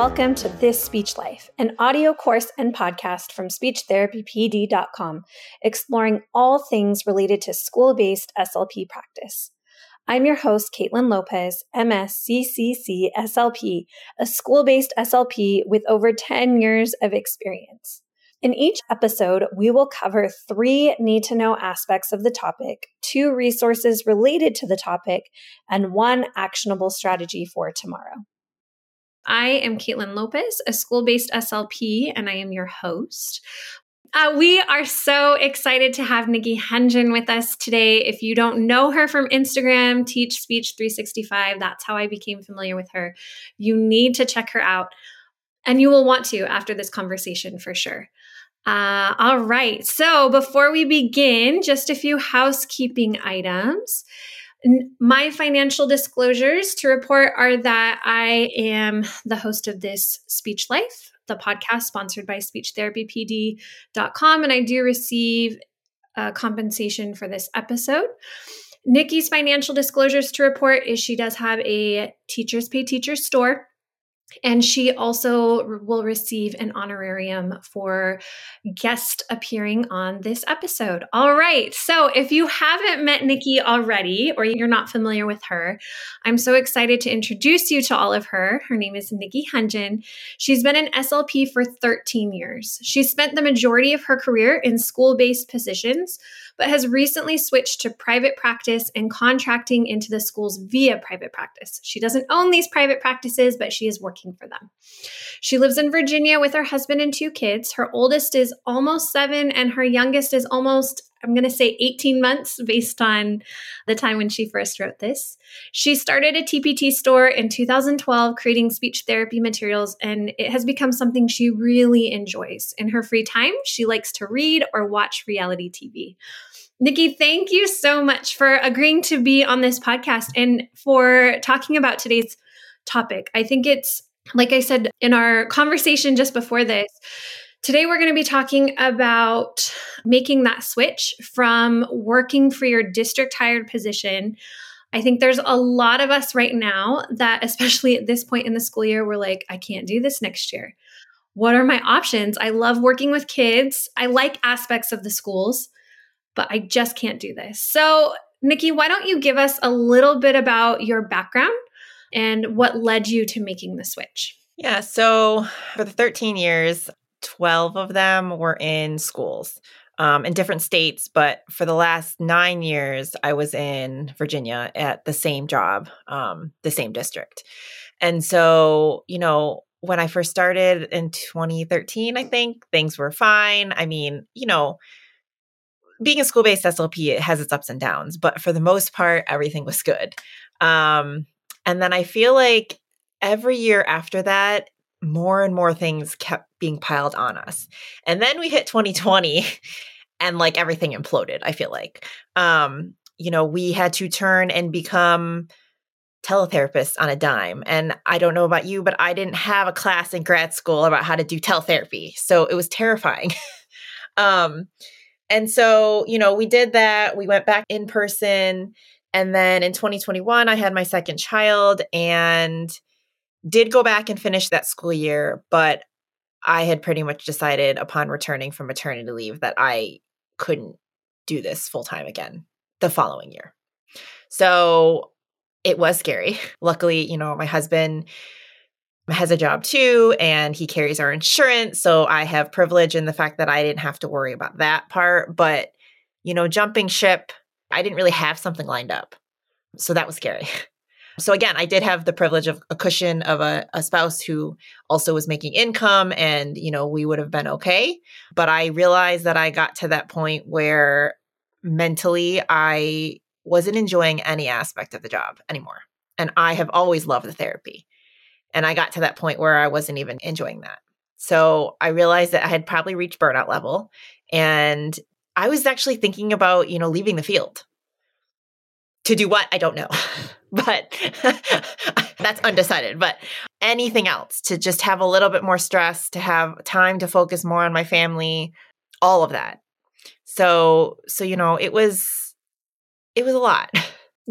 welcome to This Speech Life, an audio course and podcast from speechtherapypd.com, exploring all things related to school based SLP practice. I'm your host, Caitlin Lopez, MSCCC SLP, a school based SLP with over 10 years of experience. In each episode, we will cover three need to know aspects of the topic, two resources related to the topic, and one actionable strategy for tomorrow. I am Caitlin Lopez, a school based SLP, and I am your host. Uh, we are so excited to have Nikki Hunjan with us today. If you don't know her from Instagram, Teach Speech 365, that's how I became familiar with her. You need to check her out, and you will want to after this conversation for sure. Uh, all right. So before we begin, just a few housekeeping items. My financial disclosures to report are that I am the host of this Speech Life, the podcast sponsored by speechtherapypd.com, and I do receive uh, compensation for this episode. Nikki's financial disclosures to report is she does have a Teachers Pay Teachers store and she also will receive an honorarium for guest appearing on this episode. All right. So if you haven't met Nikki already or you're not familiar with her, I'm so excited to introduce you to all of her. Her name is Nikki Hunjan. She's been an SLP for 13 years. She spent the majority of her career in school based positions but has recently switched to private practice and contracting into the schools via private practice. She doesn't own these private practices, but she is working for them. She lives in Virginia with her husband and two kids. Her oldest is almost seven, and her youngest is almost I'm going to say 18 months based on the time when she first wrote this. She started a TPT store in 2012, creating speech therapy materials, and it has become something she really enjoys. In her free time, she likes to read or watch reality TV. Nikki, thank you so much for agreeing to be on this podcast and for talking about today's topic. I think it's, like I said in our conversation just before this, Today, we're going to be talking about making that switch from working for your district hired position. I think there's a lot of us right now that, especially at this point in the school year, we're like, I can't do this next year. What are my options? I love working with kids. I like aspects of the schools, but I just can't do this. So, Nikki, why don't you give us a little bit about your background and what led you to making the switch? Yeah, so for the 13 years, 12 of them were in schools um, in different states. But for the last nine years, I was in Virginia at the same job, um, the same district. And so, you know, when I first started in 2013, I think things were fine. I mean, you know, being a school based SLP, it has its ups and downs, but for the most part, everything was good. Um, and then I feel like every year after that, more and more things kept being piled on us. And then we hit 2020 and like everything imploded, I feel like. Um, you know, we had to turn and become teletherapists on a dime. And I don't know about you, but I didn't have a class in grad school about how to do teletherapy. So it was terrifying. um, and so, you know, we did that. We went back in person. And then in 2021, I had my second child and did go back and finish that school year, but I had pretty much decided upon returning from maternity leave that I couldn't do this full time again the following year. So it was scary. Luckily, you know, my husband has a job too and he carries our insurance. So I have privilege in the fact that I didn't have to worry about that part. But, you know, jumping ship, I didn't really have something lined up. So that was scary. So again, I did have the privilege of a cushion of a, a, spouse who also was making income and, you know, we would have been okay. But I realized that I got to that point where mentally I wasn't enjoying any aspect of the job anymore. And I have always loved the therapy. And I got to that point where I wasn't even enjoying that. So I realized that I had probably reached burnout level and I was actually thinking about, you know, leaving the field. To do what? I don't know. but that's undecided. But anything else to just have a little bit more stress, to have time to focus more on my family, all of that. So, so you know, it was it was a lot.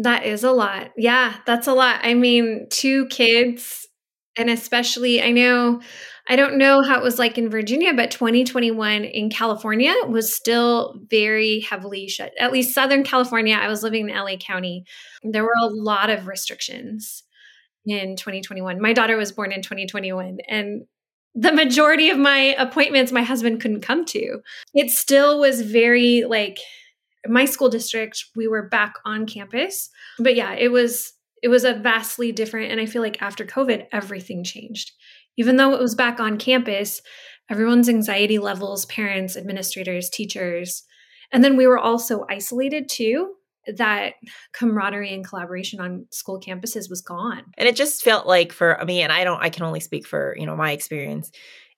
That is a lot. Yeah, that's a lot. I mean, two kids And especially, I know, I don't know how it was like in Virginia, but 2021 in California was still very heavily shut. At least Southern California, I was living in LA County. There were a lot of restrictions in 2021. My daughter was born in 2021, and the majority of my appointments my husband couldn't come to. It still was very like my school district, we were back on campus. But yeah, it was it was a vastly different and I feel like after COVID everything changed. Even though it was back on campus, everyone's anxiety levels, parents, administrators, teachers, and then we were also isolated too. That camaraderie and collaboration on school campuses was gone. And it just felt like for me, and I don't, I can only speak for, you know, my experience.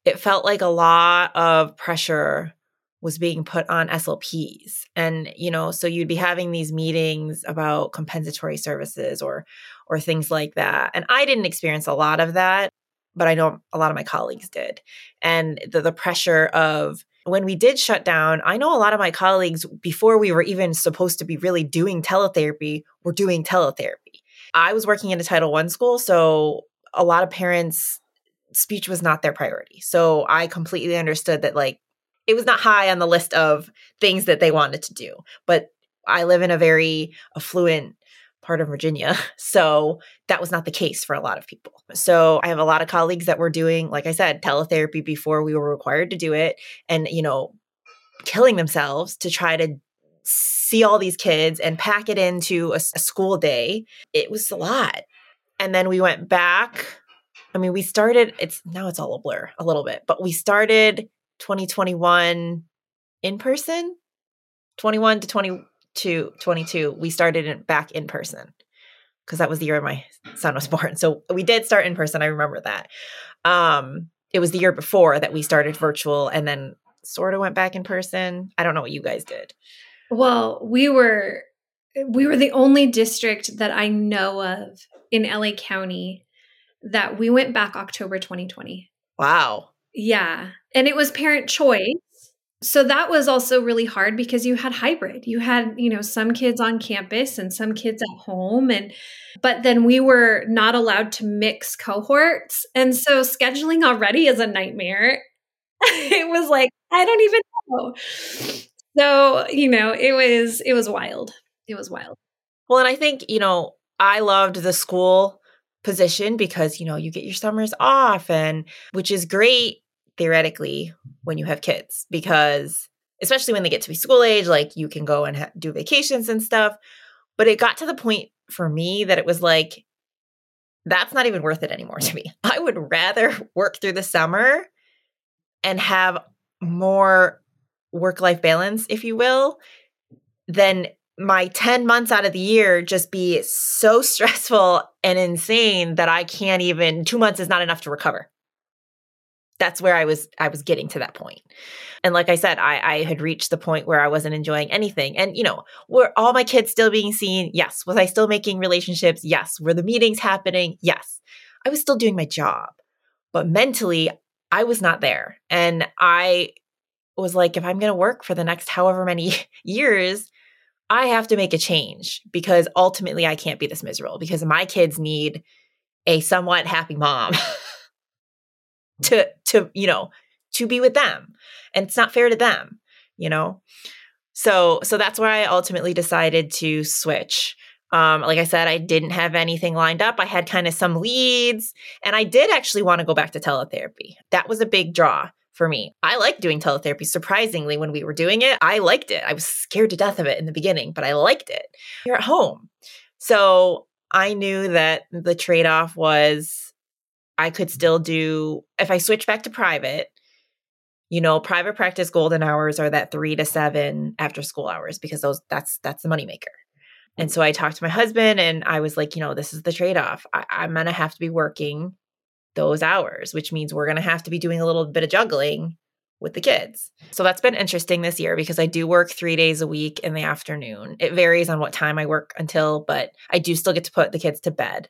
It felt like a lot of pressure was being put on SLPs. And, you know, so you'd be having these meetings about compensatory services or or things like that. And I didn't experience a lot of that, but I know a lot of my colleagues did. And the, the pressure of when we did shut down, I know a lot of my colleagues, before we were even supposed to be really doing teletherapy, were doing teletherapy. I was working in a Title One school, so a lot of parents speech was not their priority. So I completely understood that like it was not high on the list of things that they wanted to do. But I live in a very affluent part of Virginia. So that was not the case for a lot of people. So I have a lot of colleagues that were doing, like I said, teletherapy before we were required to do it and, you know, killing themselves to try to see all these kids and pack it into a, a school day. It was a lot. And then we went back. I mean, we started, it's now it's all a blur a little bit, but we started 2021 in person 21 to 22 22 we started it back in person because that was the year my son was born. So we did start in person i remember that. Um it was the year before that we started virtual and then sort of went back in person. I don't know what you guys did. Well we were we were the only district that i know of in la county that we went back october 2020 wow yeah. And it was parent choice. So that was also really hard because you had hybrid. You had, you know, some kids on campus and some kids at home and but then we were not allowed to mix cohorts. And so scheduling already is a nightmare. it was like I don't even know. So, you know, it was it was wild. It was wild. Well, and I think, you know, I loved the school position because, you know, you get your summers off and which is great theoretically when you have kids because especially when they get to be school age like you can go and ha- do vacations and stuff but it got to the point for me that it was like that's not even worth it anymore to me. I would rather work through the summer and have more work life balance if you will than my 10 months out of the year just be so stressful and insane that I can't even, two months is not enough to recover that's where I was I was getting to that point. And like I said, I, I had reached the point where I wasn't enjoying anything. And you know, were all my kids still being seen? Yes. Was I still making relationships? Yes. Were the meetings happening? Yes. I was still doing my job. But mentally, I was not there. And I was like, if I'm gonna work for the next however many years, I have to make a change because ultimately I can't be this miserable because my kids need a somewhat happy mom. to to you know to be with them and it's not fair to them you know so so that's why i ultimately decided to switch um, like I said, I didn't have anything lined up. I had kind of some leads, and I did actually want to go back to teletherapy. That was a big draw for me. I liked doing teletherapy. Surprisingly, when we were doing it, I liked it. I was scared to death of it in the beginning, but I liked it. You're at home. So I knew that the trade off was I could mm-hmm. still do, if I switch back to private, you know, private practice golden hours are that three to seven after school hours because those that's that's the moneymaker. And mm-hmm. so I talked to my husband and I was like, you know, this is the trade-off. I, I'm gonna have to be working those hours, which means we're gonna have to be doing a little bit of juggling with the kids. So that's been interesting this year because I do work three days a week in the afternoon. It varies on what time I work until, but I do still get to put the kids to bed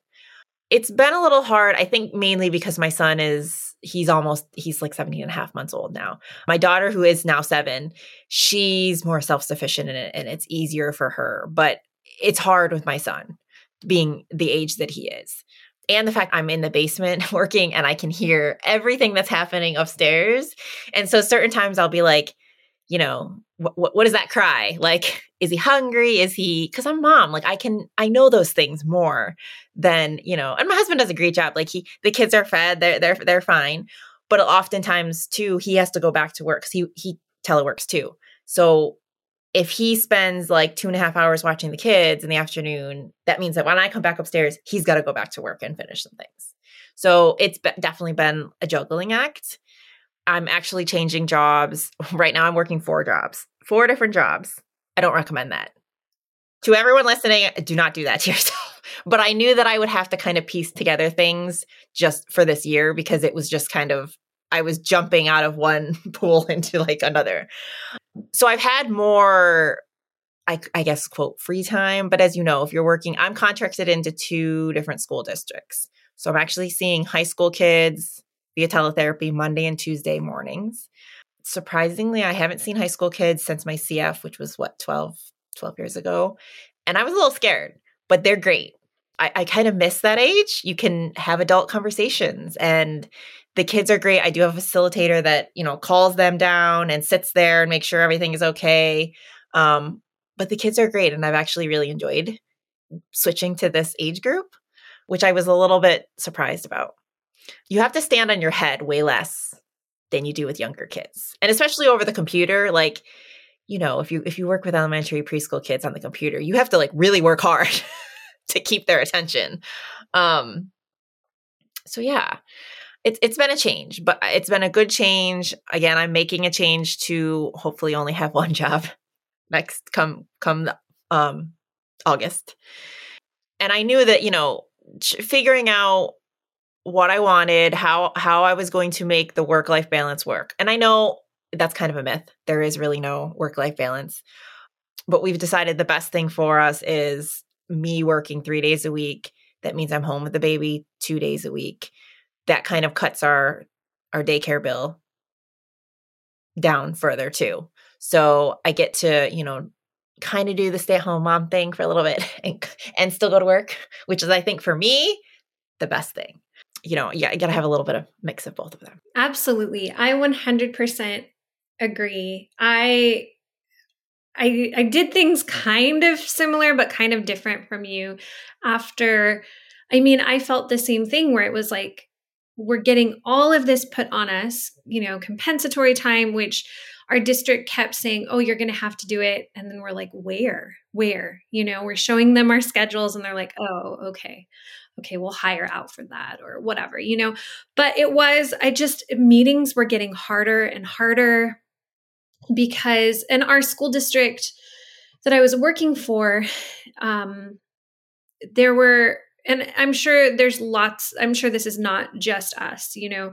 it's been a little hard i think mainly because my son is he's almost he's like 17 and a half months old now my daughter who is now seven she's more self-sufficient in it and it's easier for her but it's hard with my son being the age that he is and the fact I'm in the basement working and I can hear everything that's happening upstairs. And so certain times I'll be like, you know, what, what is that cry? Like, is he hungry? Is he, cause I'm mom, like I can, I know those things more than, you know, and my husband does a great job. Like he, the kids are fed, they're, they're, they're fine. But oftentimes too, he has to go back to work cause he, he teleworks too. So if he spends like two and a half hours watching the kids in the afternoon, that means that when I come back upstairs, he's got to go back to work and finish some things. So it's be- definitely been a juggling act. I'm actually changing jobs. Right now, I'm working four jobs, four different jobs. I don't recommend that. To everyone listening, do not do that to yourself. But I knew that I would have to kind of piece together things just for this year because it was just kind of, I was jumping out of one pool into like another. So I've had more I, I, guess quote free time but as you know if you're working i'm contracted into two different school districts so i'm actually seeing high school kids via teletherapy Monday and Tuesday mornings. Surprisingly, I haven't seen high school kids since my CF, which was what, 12, 12 years ago. And I was a little scared, but they're great. I, I kind of miss that age. You can have adult conversations and the kids are great. I do have a facilitator that, you know, calls them down and sits there and makes sure everything is okay. Um, but the kids are great. And I've actually really enjoyed switching to this age group, which I was a little bit surprised about you have to stand on your head way less than you do with younger kids. And especially over the computer, like you know, if you if you work with elementary preschool kids on the computer, you have to like really work hard to keep their attention. Um so yeah. It's it's been a change, but it's been a good change. Again, I'm making a change to hopefully only have one job next come come um August. And I knew that, you know, figuring out what I wanted, how how I was going to make the work life balance work. And I know that's kind of a myth. There is really no work life balance. But we've decided the best thing for us is me working 3 days a week. That means I'm home with the baby 2 days a week. That kind of cuts our our daycare bill down further too. So I get to, you know, kind of do the stay at home mom thing for a little bit and, and still go to work, which is I think for me the best thing you know, yeah, you got to have a little bit of mix of both of them. Absolutely. I 100% agree. I I I did things kind of similar but kind of different from you after I mean, I felt the same thing where it was like we're getting all of this put on us, you know, compensatory time which our district kept saying, "Oh, you're going to have to do it." And then we're like, "Where? Where?" You know, we're showing them our schedules and they're like, "Oh, okay." Okay, we'll hire out for that or whatever, you know. But it was, I just, meetings were getting harder and harder because in our school district that I was working for, um, there were, and I'm sure there's lots, I'm sure this is not just us, you know,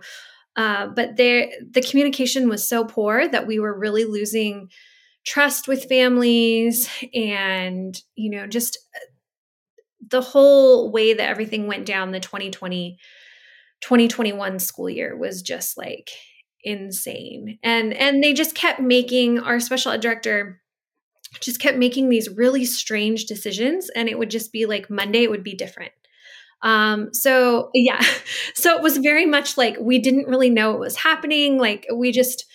uh, but there, the communication was so poor that we were really losing trust with families and, you know, just the whole way that everything went down the 2020 2021 school year was just like insane. And and they just kept making our special ed director just kept making these really strange decisions and it would just be like monday it would be different. Um so yeah. So it was very much like we didn't really know what was happening. Like we just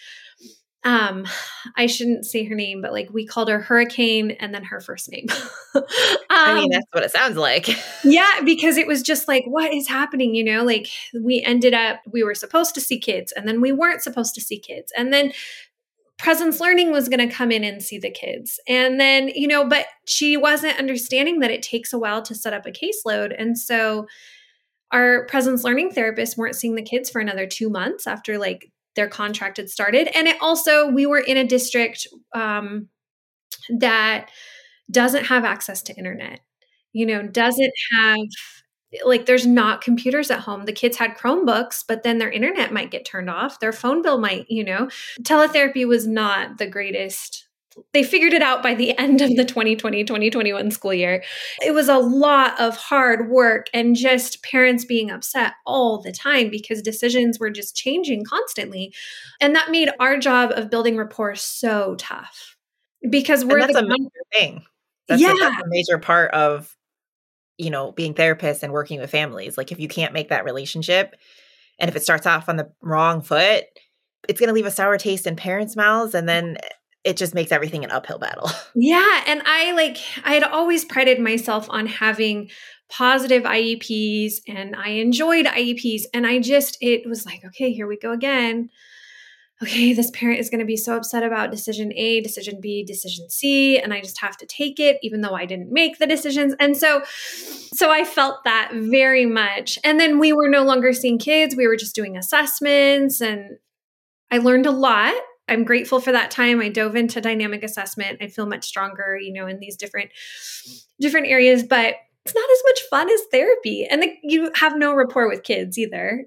um i shouldn't say her name but like we called her hurricane and then her first name. Um, i mean um, that's what it sounds like. yeah because it was just like what is happening you know? Like we ended up we were supposed to see kids and then we weren't supposed to see kids and then presence learning was going to come in and see the kids. And then you know but she wasn't understanding that it takes a while to set up a caseload. And so our presence learning therapists weren't seeing the kids for another two months after like their contract had started. And it also, we were in a district um, that doesn't have access to internet, you know, doesn't have like there's not computers at home. The kids had Chromebooks, but then their internet might get turned off. Their phone bill might, you know, teletherapy was not the greatest they figured it out by the end of the 2020 2021 school year. It was a lot of hard work and just parents being upset all the time because decisions were just changing constantly. And that made our job of building rapport so tough because we're and that's the, a major thing. That's, yeah. a, that's a major part of you know, being therapists and working with families. Like if you can't make that relationship and if it starts off on the wrong foot, it's going to leave a sour taste in parents' mouths and then it just makes everything an uphill battle. Yeah, and I like I had always prided myself on having positive IEPs and I enjoyed IEPs and I just it was like, okay, here we go again okay, this parent is going to be so upset about decision A, decision B, decision C, and I just have to take it even though I didn't make the decisions. And so so I felt that very much. And then we were no longer seeing kids, we were just doing assessments and I learned a lot. I'm grateful for that time. I dove into dynamic assessment. I feel much stronger, you know, in these different different areas, but it's not as much fun as therapy. And the, you have no rapport with kids either.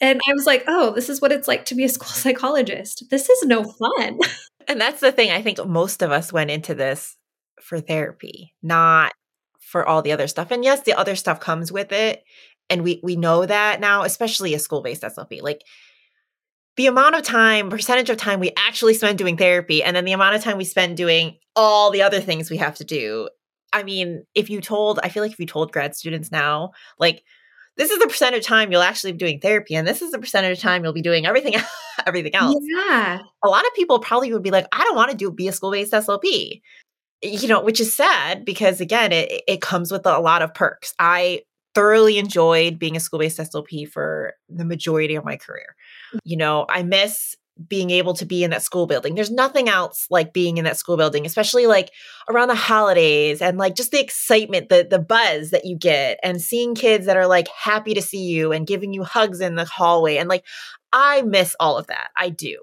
And I was like, oh, this is what it's like to be a school psychologist. This is no fun. And that's the thing. I think most of us went into this for therapy, not for all the other stuff. And yes, the other stuff comes with it. And we we know that now, especially a school-based SLP. Like the amount of time, percentage of time we actually spend doing therapy, and then the amount of time we spend doing all the other things we have to do. I mean, if you told, I feel like if you told grad students now, like this is the percent of time you'll actually be doing therapy and this is the percentage of time you'll be doing everything everything else yeah a lot of people probably would be like i don't want to do be a school-based slp you know which is sad because again it, it comes with a lot of perks i thoroughly enjoyed being a school-based slp for the majority of my career. You know i miss being able to be in that school building. There's nothing else like being in that school building, especially like around the holidays and like just the excitement, the the buzz that you get and seeing kids that are like happy to see you and giving you hugs in the hallway and like I miss all of that. I do.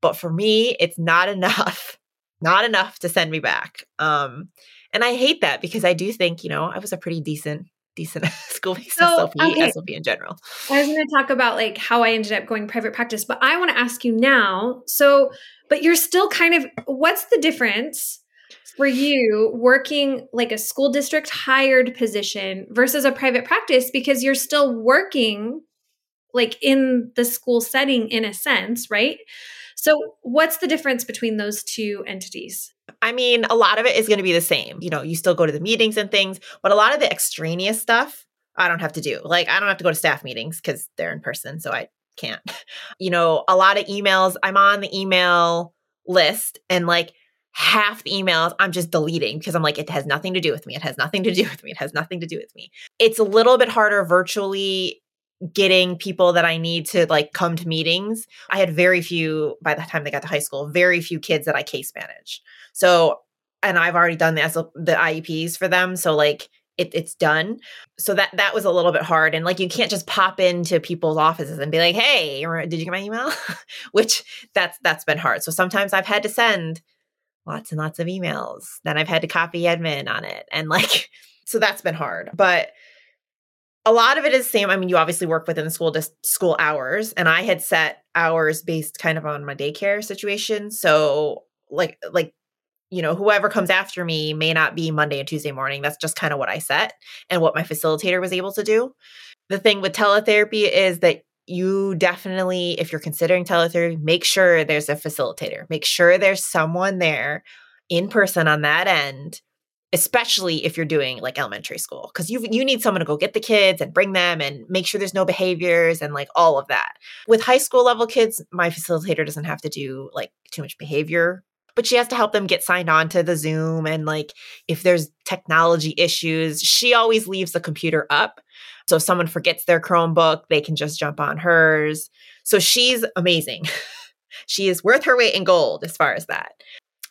But for me, it's not enough. Not enough to send me back. Um and I hate that because I do think, you know, I was a pretty decent decent school based so, SLP, okay. SLP in general. I was going to talk about like how I ended up going private practice, but I want to ask you now. So, but you're still kind of, what's the difference for you working like a school district hired position versus a private practice because you're still working like in the school setting in a sense, right? So, what's the difference between those two entities? I mean, a lot of it is going to be the same. You know, you still go to the meetings and things, but a lot of the extraneous stuff I don't have to do. Like, I don't have to go to staff meetings because they're in person. So I can't. You know, a lot of emails, I'm on the email list and like half the emails I'm just deleting because I'm like, it has nothing to do with me. It has nothing to do with me. It has nothing to do with me. It's a little bit harder virtually getting people that I need to like come to meetings. I had very few by the time they got to high school, very few kids that I case manage. So, and I've already done the the IEPs for them, so like it, it's done. So that that was a little bit hard, and like you can't just pop into people's offices and be like, "Hey, did you get my email?" Which that's that's been hard. So sometimes I've had to send lots and lots of emails. Then I've had to copy admin on it, and like so that's been hard, but a lot of it is same. I mean, you obviously work within school dis- school hours, and I had set hours based kind of on my daycare situation. So, like, like you know, whoever comes after me may not be Monday and Tuesday morning. That's just kind of what I set and what my facilitator was able to do. The thing with teletherapy is that you definitely, if you're considering teletherapy, make sure there's a facilitator. Make sure there's someone there in person on that end especially if you're doing like elementary school because you you need someone to go get the kids and bring them and make sure there's no behaviors and like all of that. With high school level kids, my facilitator doesn't have to do like too much behavior, but she has to help them get signed on to the Zoom and like if there's technology issues, she always leaves the computer up. So if someone forgets their Chromebook, they can just jump on hers. So she's amazing. she is worth her weight in gold as far as that.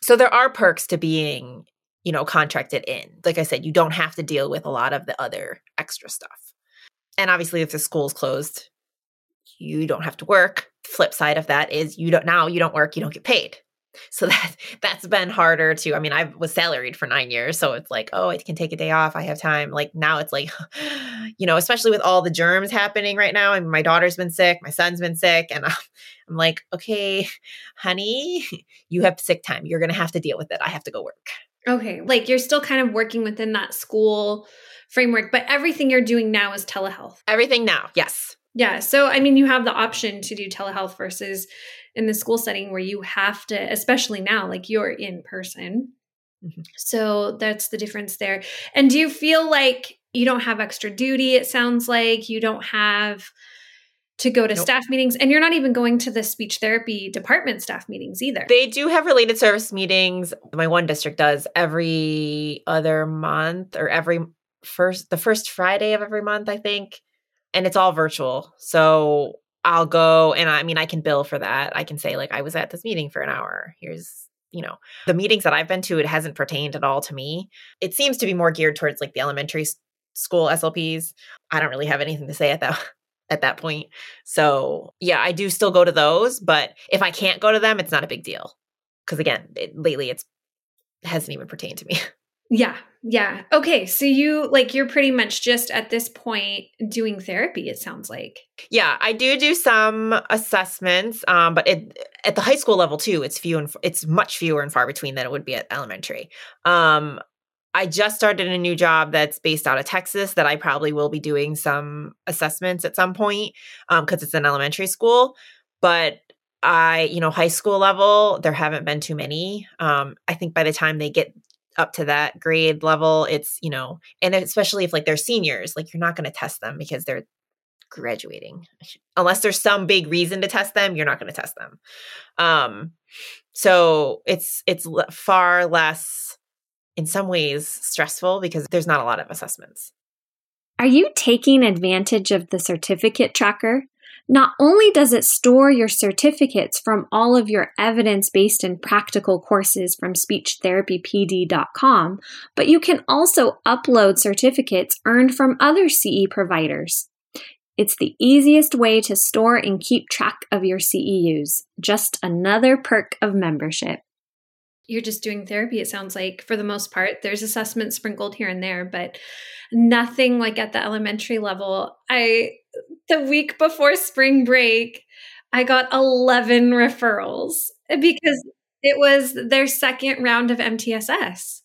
So there are perks to being you know, contracted in. Like I said, you don't have to deal with a lot of the other extra stuff. And obviously, if the school's closed, you don't have to work. The flip side of that is you don't now you don't work, you don't get paid. So that that's been harder to. I mean, I was salaried for nine years, so it's like, oh, I can take a day off. I have time. Like now, it's like, you know, especially with all the germs happening right now. I mean, my daughter's been sick, my son's been sick, and I'm, I'm like, okay, honey, you have sick time. You're gonna have to deal with it. I have to go work. Okay. Like you're still kind of working within that school framework, but everything you're doing now is telehealth. Everything now, yes. Yeah. So, I mean, you have the option to do telehealth versus in the school setting where you have to, especially now, like you're in person. Mm-hmm. So that's the difference there. And do you feel like you don't have extra duty, it sounds like. You don't have to go to nope. staff meetings and you're not even going to the speech therapy department staff meetings either. They do have related service meetings. My one district does every other month or every first the first Friday of every month, I think. And it's all virtual. So I'll go and I mean I can bill for that. I can say like I was at this meeting for an hour. Here's you know the meetings that I've been to it hasn't pertained at all to me. It seems to be more geared towards like the elementary school SLPs. I don't really have anything to say at that at that point. So, yeah, I do still go to those, but if I can't go to them, it's not a big deal. Cuz again, it, lately it's hasn't even pertained to me. Yeah. Yeah. Okay. So you like you're pretty much just at this point doing therapy it sounds like. Yeah, I do do some assessments um but it at the high school level too, it's few and it's much fewer and far between than it would be at elementary. Um I just started a new job that's based out of Texas that I probably will be doing some assessments at some point um cuz it's an elementary school, but I, you know, high school level, there haven't been too many. Um, I think by the time they get up to that grade level it's you know and especially if like they're seniors like you're not going to test them because they're graduating unless there's some big reason to test them you're not going to test them um so it's it's far less in some ways stressful because there's not a lot of assessments are you taking advantage of the certificate tracker not only does it store your certificates from all of your evidence based and practical courses from speechtherapypd.com, but you can also upload certificates earned from other CE providers. It's the easiest way to store and keep track of your CEUs. Just another perk of membership you're just doing therapy, it sounds like, for the most part. There's assessments sprinkled here and there, but nothing like at the elementary level. I, the week before spring break, I got 11 referrals because it was their second round of MTSS.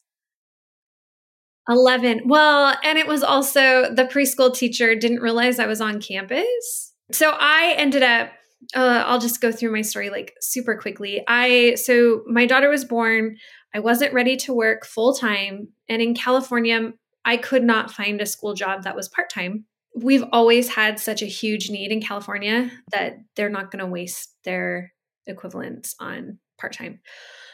11. Well, and it was also the preschool teacher didn't realize I was on campus. So I ended up uh, I'll just go through my story like super quickly. I so my daughter was born. I wasn't ready to work full time, and in California, I could not find a school job that was part time. We've always had such a huge need in California that they're not going to waste their equivalents on part time.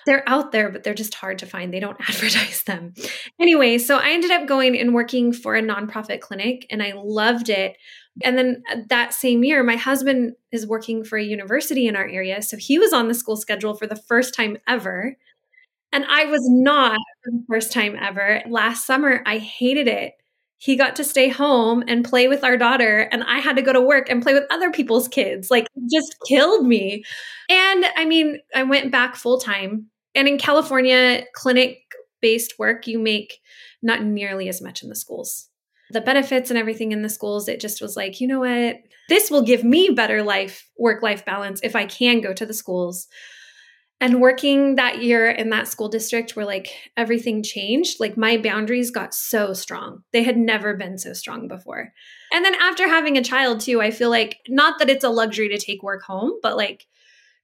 They're out there, but they're just hard to find. They don't advertise them. Anyway, so I ended up going and working for a nonprofit clinic, and I loved it. And then that same year, my husband is working for a university in our area. So he was on the school schedule for the first time ever. And I was not the first time ever. Last summer, I hated it. He got to stay home and play with our daughter, and I had to go to work and play with other people's kids. Like, just killed me. And I mean, I went back full time. And in California, clinic based work, you make not nearly as much in the schools the benefits and everything in the schools, it just was like, you know what? This will give me better life, work life balance if I can go to the schools. And working that year in that school district where like everything changed, like my boundaries got so strong. They had never been so strong before. And then after having a child too, I feel like not that it's a luxury to take work home, but like,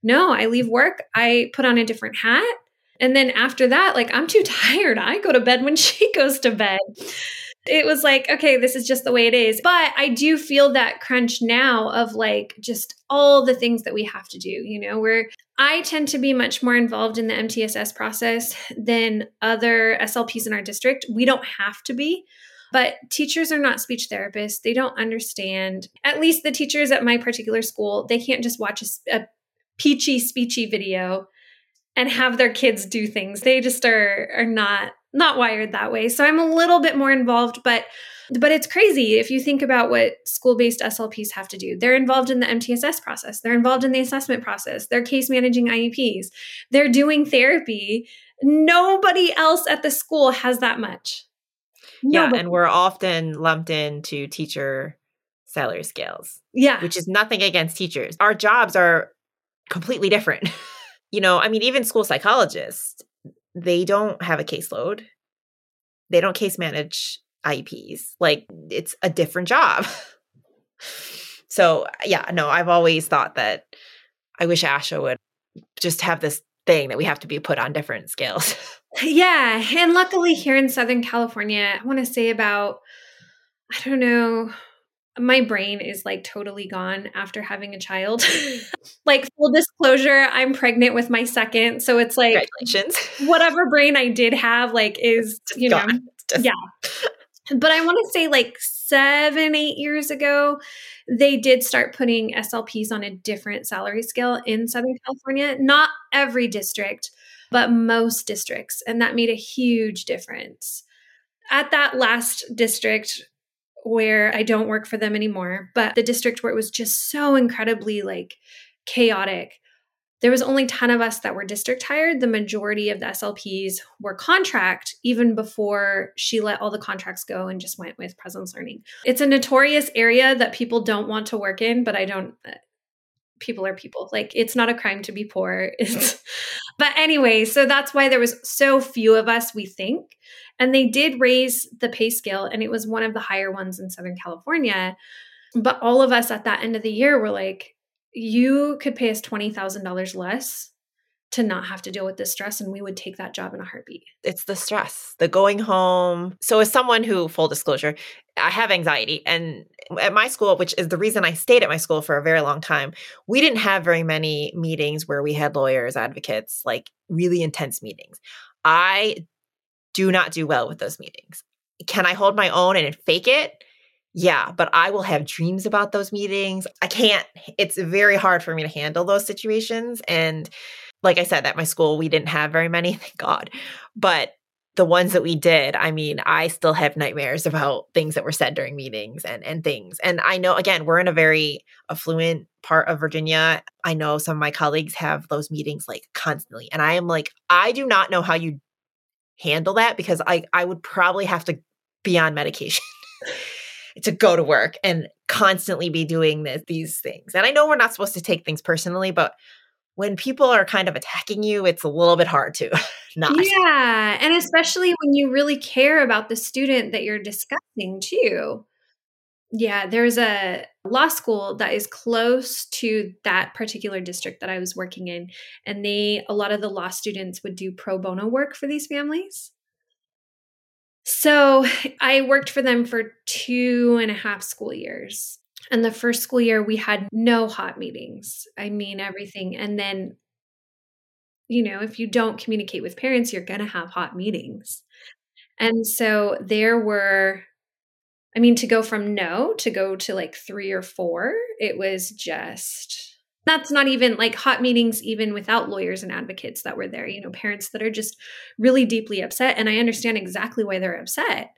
no, I leave work, I put on a different hat. And then after that, like, I'm too tired. I go to bed when she goes to bed it was like, okay, this is just the way it is. But I do feel that crunch now of like just all the things that we have to do, you know, where I tend to be much more involved in the MTSS process than other SLPs in our district. We don't have to be. But teachers are not speech therapists. They don't understand, at least the teachers at my particular school, they can't just watch a, a peachy, speechy video and have their kids do things. They just are, are not not wired that way. So I'm a little bit more involved, but but it's crazy if you think about what school-based SLPs have to do. They're involved in the MTSS process. They're involved in the assessment process. They're case managing IEPs. They're doing therapy. Nobody else at the school has that much. Nobody. Yeah, and we're often lumped into teacher salary scales. Yeah. Which is nothing against teachers. Our jobs are completely different. you know, I mean, even school psychologists, they don't have a caseload. They don't case manage IEPs. Like it's a different job. so, yeah, no, I've always thought that I wish ASHA would just have this thing that we have to be put on different scales. yeah. And luckily, here in Southern California, I want to say about I don't know. My brain is like totally gone after having a child. like full disclosure, I'm pregnant with my second, so it's like whatever brain I did have like is, you know, Just- yeah. But I want to say like 7 8 years ago, they did start putting SLPs on a different salary scale in Southern California. Not every district, but most districts, and that made a huge difference. At that last district where I don't work for them anymore, but the district where it was just so incredibly like chaotic. There was only 10 of us that were district hired. The majority of the SLPs were contract even before she let all the contracts go and just went with presence learning. It's a notorious area that people don't want to work in, but I don't uh, people are people. Like it's not a crime to be poor. But anyway, so that's why there was so few of us, we think. And they did raise the pay scale, and it was one of the higher ones in Southern California. But all of us at that end of the year were like, you could pay us $20,000 less to not have to deal with this stress, and we would take that job in a heartbeat. it's the stress, the going home. So, as someone who, full disclosure, I have anxiety. And at my school, which is the reason I stayed at my school for a very long time, we didn't have very many meetings where we had lawyers, advocates, like really intense meetings. I do not do well with those meetings. Can I hold my own and fake it? Yeah, but I will have dreams about those meetings. I can't, it's very hard for me to handle those situations. And like I said, at my school, we didn't have very many, thank God. But the ones that we did, I mean, I still have nightmares about things that were said during meetings and and things. And I know again, we're in a very affluent part of Virginia. I know some of my colleagues have those meetings like constantly. And I am like, I do not know how you handle that because I I would probably have to be on medication. to go to work and constantly be doing this, these things. And I know we're not supposed to take things personally, but when people are kind of attacking you, it's a little bit hard to not. Yeah. And especially when you really care about the student that you're discussing, too. Yeah, there's a law school that is close to that particular district that I was working in. And they, a lot of the law students would do pro bono work for these families. So I worked for them for two and a half school years. And the first school year, we had no hot meetings. I mean, everything. And then, you know, if you don't communicate with parents, you're going to have hot meetings. And so there were, I mean, to go from no to go to like three or four, it was just, that's not even like hot meetings, even without lawyers and advocates that were there, you know, parents that are just really deeply upset. And I understand exactly why they're upset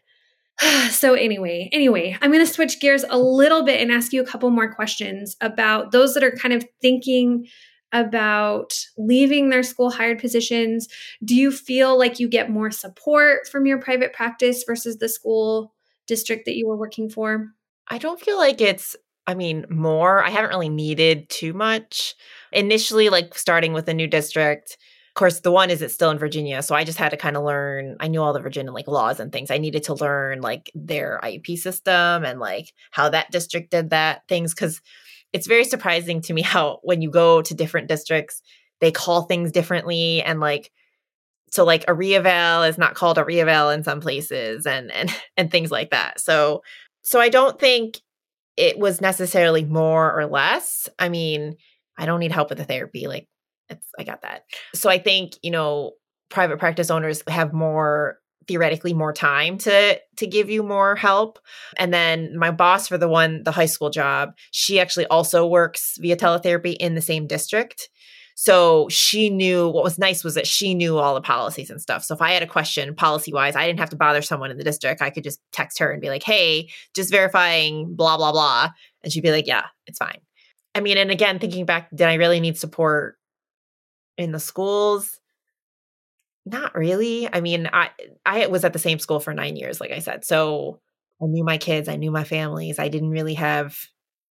so anyway anyway i'm going to switch gears a little bit and ask you a couple more questions about those that are kind of thinking about leaving their school hired positions do you feel like you get more support from your private practice versus the school district that you were working for I don't feel like it's, I mean, more. I haven't really needed too much. Initially, like starting with a new district, of course, the one is it's still in Virginia. So I just had to kind of learn. I knew all the Virginia like laws and things. I needed to learn like their IEP system and like how that district did that things. Cause it's very surprising to me how when you go to different districts, they call things differently and like so like a reeval is not called a reeval in some places and and and things like that. So so I don't think it was necessarily more or less. I mean, I don't need help with the therapy. Like it's I got that. So I think, you know, private practice owners have more theoretically more time to to give you more help and then my boss for the one the high school job she actually also works via teletherapy in the same district so she knew what was nice was that she knew all the policies and stuff. So if I had a question policy wise, I didn't have to bother someone in the district. I could just text her and be like, hey, just verifying blah, blah, blah. And she'd be like, yeah, it's fine. I mean, and again, thinking back, did I really need support in the schools? Not really. I mean, I I was at the same school for nine years, like I said. So I knew my kids, I knew my families. I didn't really have,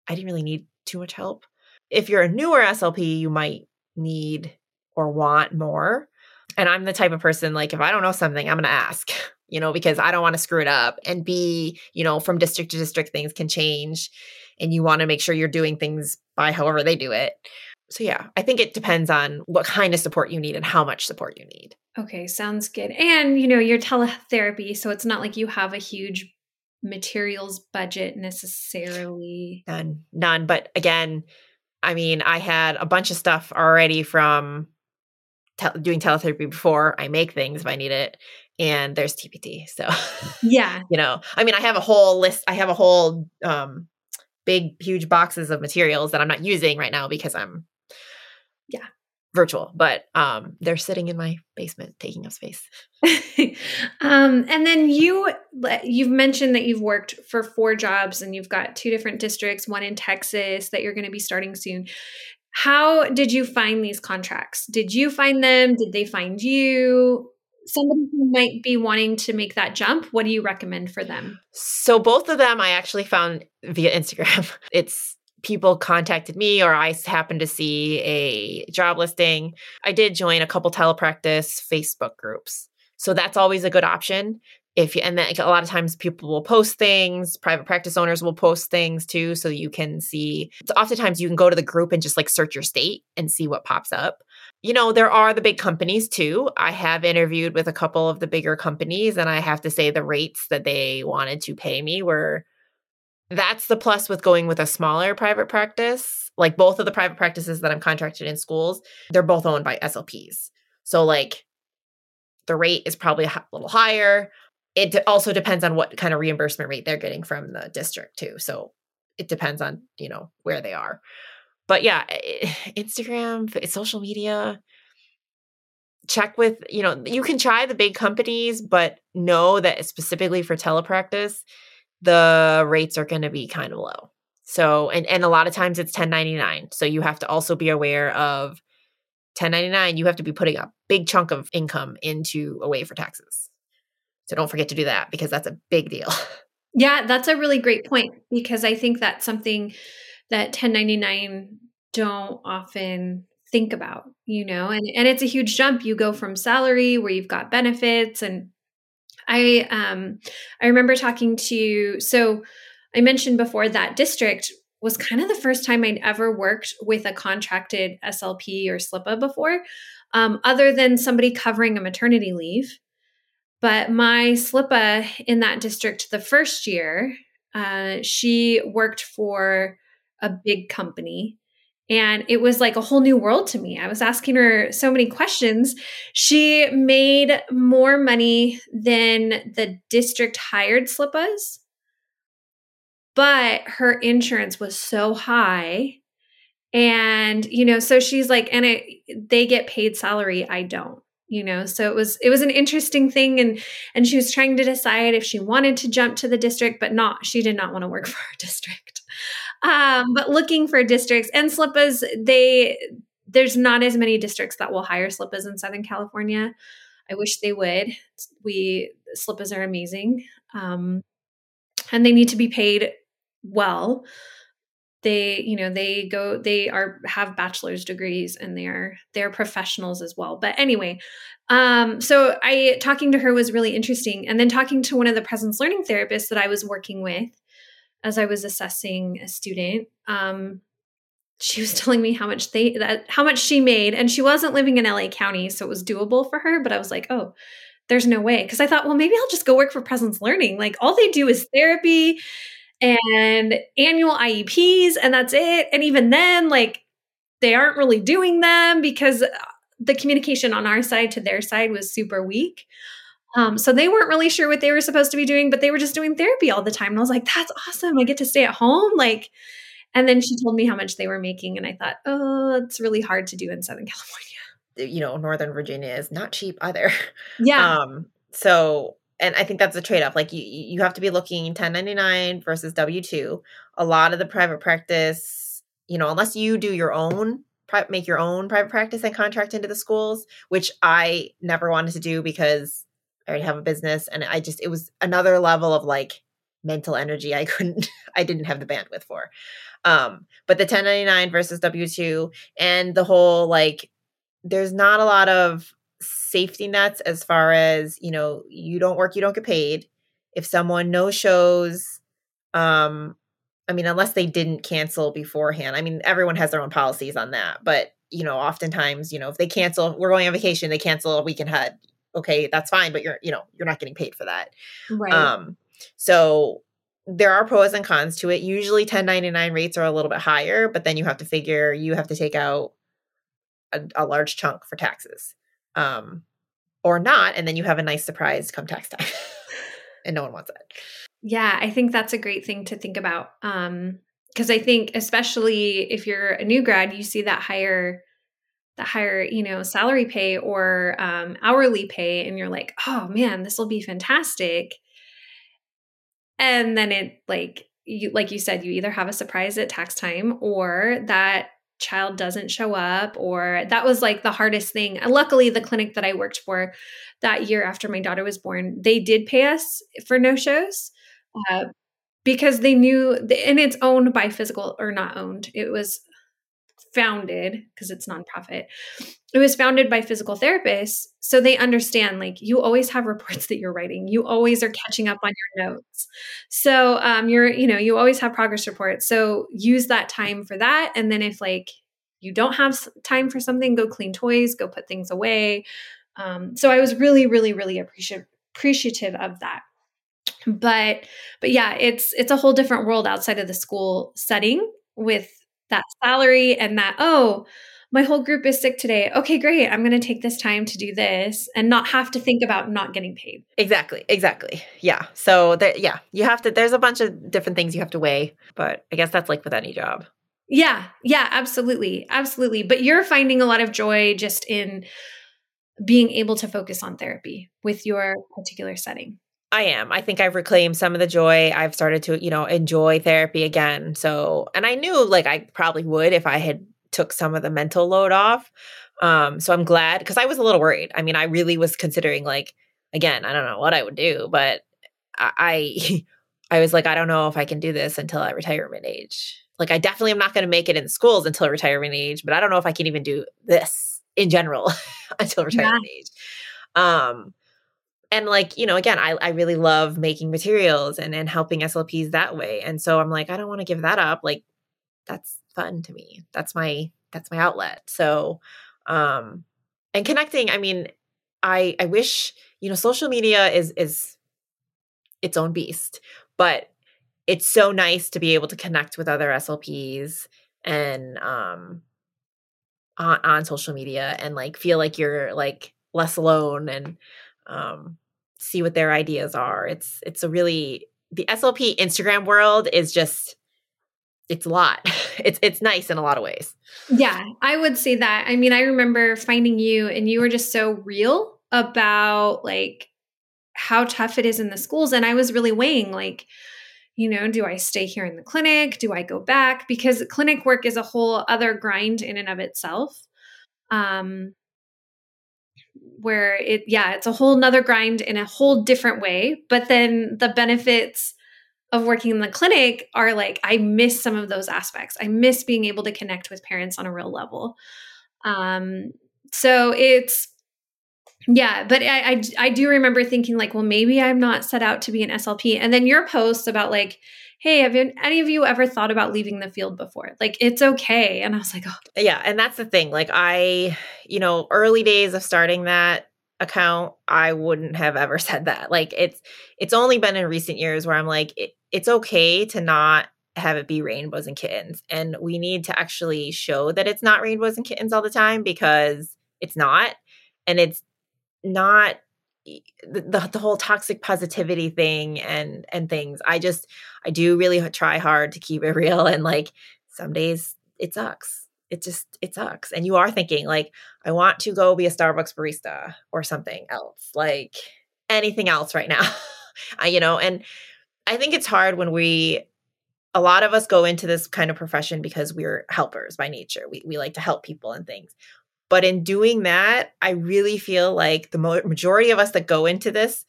I didn't really need too much help. If you're a newer SLP, you might need or want more. And I'm the type of person like if I don't know something, I'm going to ask, you know, because I don't want to screw it up and be, you know, from district to district things can change and you want to make sure you're doing things by however they do it. So yeah, I think it depends on what kind of support you need and how much support you need. Okay, sounds good. And you know, you're teletherapy, so it's not like you have a huge materials budget necessarily? None, none. But again, I mean, I had a bunch of stuff already from te- doing teletherapy before. I make things if I need it, and there's TPT. So yeah, you know, I mean, I have a whole list. I have a whole um, big, huge boxes of materials that I'm not using right now because I'm yeah virtual, but um, they're sitting in my basement taking up space. um, and then you you've mentioned that you've worked for four jobs and you've got two different districts, one in Texas that you're going to be starting soon. How did you find these contracts? Did you find them? Did they find you? Somebody who might be wanting to make that jump, what do you recommend for them? So both of them I actually found via Instagram. It's people contacted me or I happened to see a job listing. I did join a couple telepractice Facebook groups. So that's always a good option. If you, and then a lot of times people will post things, private practice owners will post things too. So you can see, so oftentimes you can go to the group and just like search your state and see what pops up. You know, there are the big companies too. I have interviewed with a couple of the bigger companies and I have to say the rates that they wanted to pay me were that's the plus with going with a smaller private practice. Like both of the private practices that I'm contracted in schools, they're both owned by SLPs. So like the rate is probably a little higher. It also depends on what kind of reimbursement rate they're getting from the district too. So it depends on, you know, where they are. But yeah, Instagram, social media, check with, you know, you can try the big companies, but know that specifically for telepractice, the rates are going to be kind of low. So, and, and a lot of times it's 1099. So you have to also be aware of 1099. You have to be putting a big chunk of income into away for taxes. So don't forget to do that because that's a big deal. Yeah, that's a really great point because I think that's something that 1099 don't often think about, you know, and, and it's a huge jump. You go from salary where you've got benefits and I um I remember talking to so I mentioned before that district was kind of the first time I'd ever worked with a contracted SLP or SLPA before, um, other than somebody covering a maternity leave. But my SLPA in that district the first year, uh, she worked for a big company and it was like a whole new world to me. I was asking her so many questions. She made more money than the district hired SLPAs, but her insurance was so high. And, you know, so she's like, and it, they get paid salary. I don't you know so it was it was an interesting thing and and she was trying to decide if she wanted to jump to the district but not she did not want to work for our district um, but looking for districts and SLPAs, they there's not as many districts that will hire SLPAs in Southern California. I wish they would. We SLPAs are amazing, um, and they need to be paid well. They, you know, they go, they are have bachelor's degrees and they are they're professionals as well. But anyway, um, so I talking to her was really interesting, and then talking to one of the presence learning therapists that I was working with as I was assessing a student, um, she was telling me how much they that how much she made, and she wasn't living in LA County, so it was doable for her. But I was like, oh, there's no way, because I thought, well, maybe I'll just go work for Presence Learning. Like all they do is therapy and annual IEPs, and that's it. And even then, like they aren't really doing them because uh, the communication on our side to their side was super weak. Um, so they weren't really sure what they were supposed to be doing, but they were just doing therapy all the time. And I was like, that's awesome. I get to stay at home. Like, and then she told me how much they were making. And I thought, oh, it's really hard to do in Southern California. You know, Northern Virginia is not cheap either. Yeah. Um, so and I think that's a trade off. Like you, you have to be looking 1099 versus W 2. A lot of the private practice, you know, unless you do your own, make your own private practice and contract into the schools, which I never wanted to do because I already have a business and I just it was another level of like mental energy I couldn't I didn't have the bandwidth for. Um but the 1099 versus W2 and the whole like there's not a lot of safety nets as far as, you know, you don't work, you don't get paid. If someone no shows um I mean unless they didn't cancel beforehand. I mean everyone has their own policies on that, but you know, oftentimes, you know, if they cancel, we're going on vacation, they cancel a week ahead okay, that's fine, but you're, you know, you're not getting paid for that. Right. Um, so there are pros and cons to it. Usually 1099 rates are a little bit higher, but then you have to figure you have to take out a, a large chunk for taxes. Um, or not, and then you have a nice surprise come tax time. and no one wants it. Yeah, I think that's a great thing to think about. Um, because I think especially if you're a new grad, you see that higher the higher you know salary pay or um, hourly pay and you're like oh man this will be fantastic. And then it like you like you said you either have a surprise at tax time or that child doesn't show up or that was like the hardest thing. Luckily the clinic that i worked for that year after my daughter was born they did pay us for no shows uh, because they knew and it's owned by physical or not owned it was founded because it's nonprofit it was founded by physical therapists so they understand like you always have reports that you're writing you always are catching up on your notes. So um you're you know you always have progress reports so use that time for that and then if like you don't have time for something go clean toys go put things away. Um, so i was really really really appreciative appreciative of that. But but yeah it's it's a whole different world outside of the school setting with that salary and that, oh, my whole group is sick today. Okay, great. I'm going to take this time to do this and not have to think about not getting paid. Exactly. Exactly. Yeah. So there, yeah, you have to, there's a bunch of different things you have to weigh, but I guess that's like with any job. Yeah. Yeah, absolutely. Absolutely. But you're finding a lot of joy just in being able to focus on therapy with your particular setting. I am. I think I've reclaimed some of the joy. I've started to, you know, enjoy therapy again. So, and I knew like I probably would if I had took some of the mental load off. Um, so I'm glad because I was a little worried. I mean, I really was considering like again, I don't know what I would do, but I I was like I don't know if I can do this until I retirement age. Like I definitely am not going to make it in schools until retirement age, but I don't know if I can even do this in general until retirement yeah. age. Um and like you know again I, I really love making materials and and helping slps that way. And so i'm like i don't want to give that up. Like that's fun to me. That's my that's my outlet. So um and connecting i mean i i wish you know social media is is its own beast but it's so nice to be able to connect with other slps and um on, on social media and like feel like you're like less alone and um, see what their ideas are. It's it's a really the SLP Instagram world is just it's a lot. It's it's nice in a lot of ways. Yeah, I would say that. I mean, I remember finding you and you were just so real about like how tough it is in the schools and I was really weighing like you know, do I stay here in the clinic? Do I go back? Because clinic work is a whole other grind in and of itself. Um, where it yeah it's a whole nother grind in a whole different way. But then the benefits of working in the clinic are like i miss some of those aspects. I miss being able to connect with parents on a real level. Um so it's yeah but I, I i do remember thinking like well maybe i'm not set out to be an slp and then your post about like hey, have you, any of you ever thought about leaving the field before? Like, it's okay. And I was like, oh. Yeah. And that's the thing. Like, I, you know, early days of starting that account, I wouldn't have ever said that. Like, it's, it's only been in recent years where I'm like, it, it's okay to not have it be rainbows and kittens. And we need to actually show that it's not rainbows and kittens all the time because it's not. And it's not the, the whole toxic positivity thing and and things. I just i do really try hard to keep it real and like some days it sucks. It just it sucks. And you are thinking like i want to go be a starbucks barista or something else like anything else right now. I, you know and i think it's hard when we a lot of us go into this kind of profession because we're helpers by nature. We, we like to help people and things but in doing that, I really feel like the majority of us that go into this,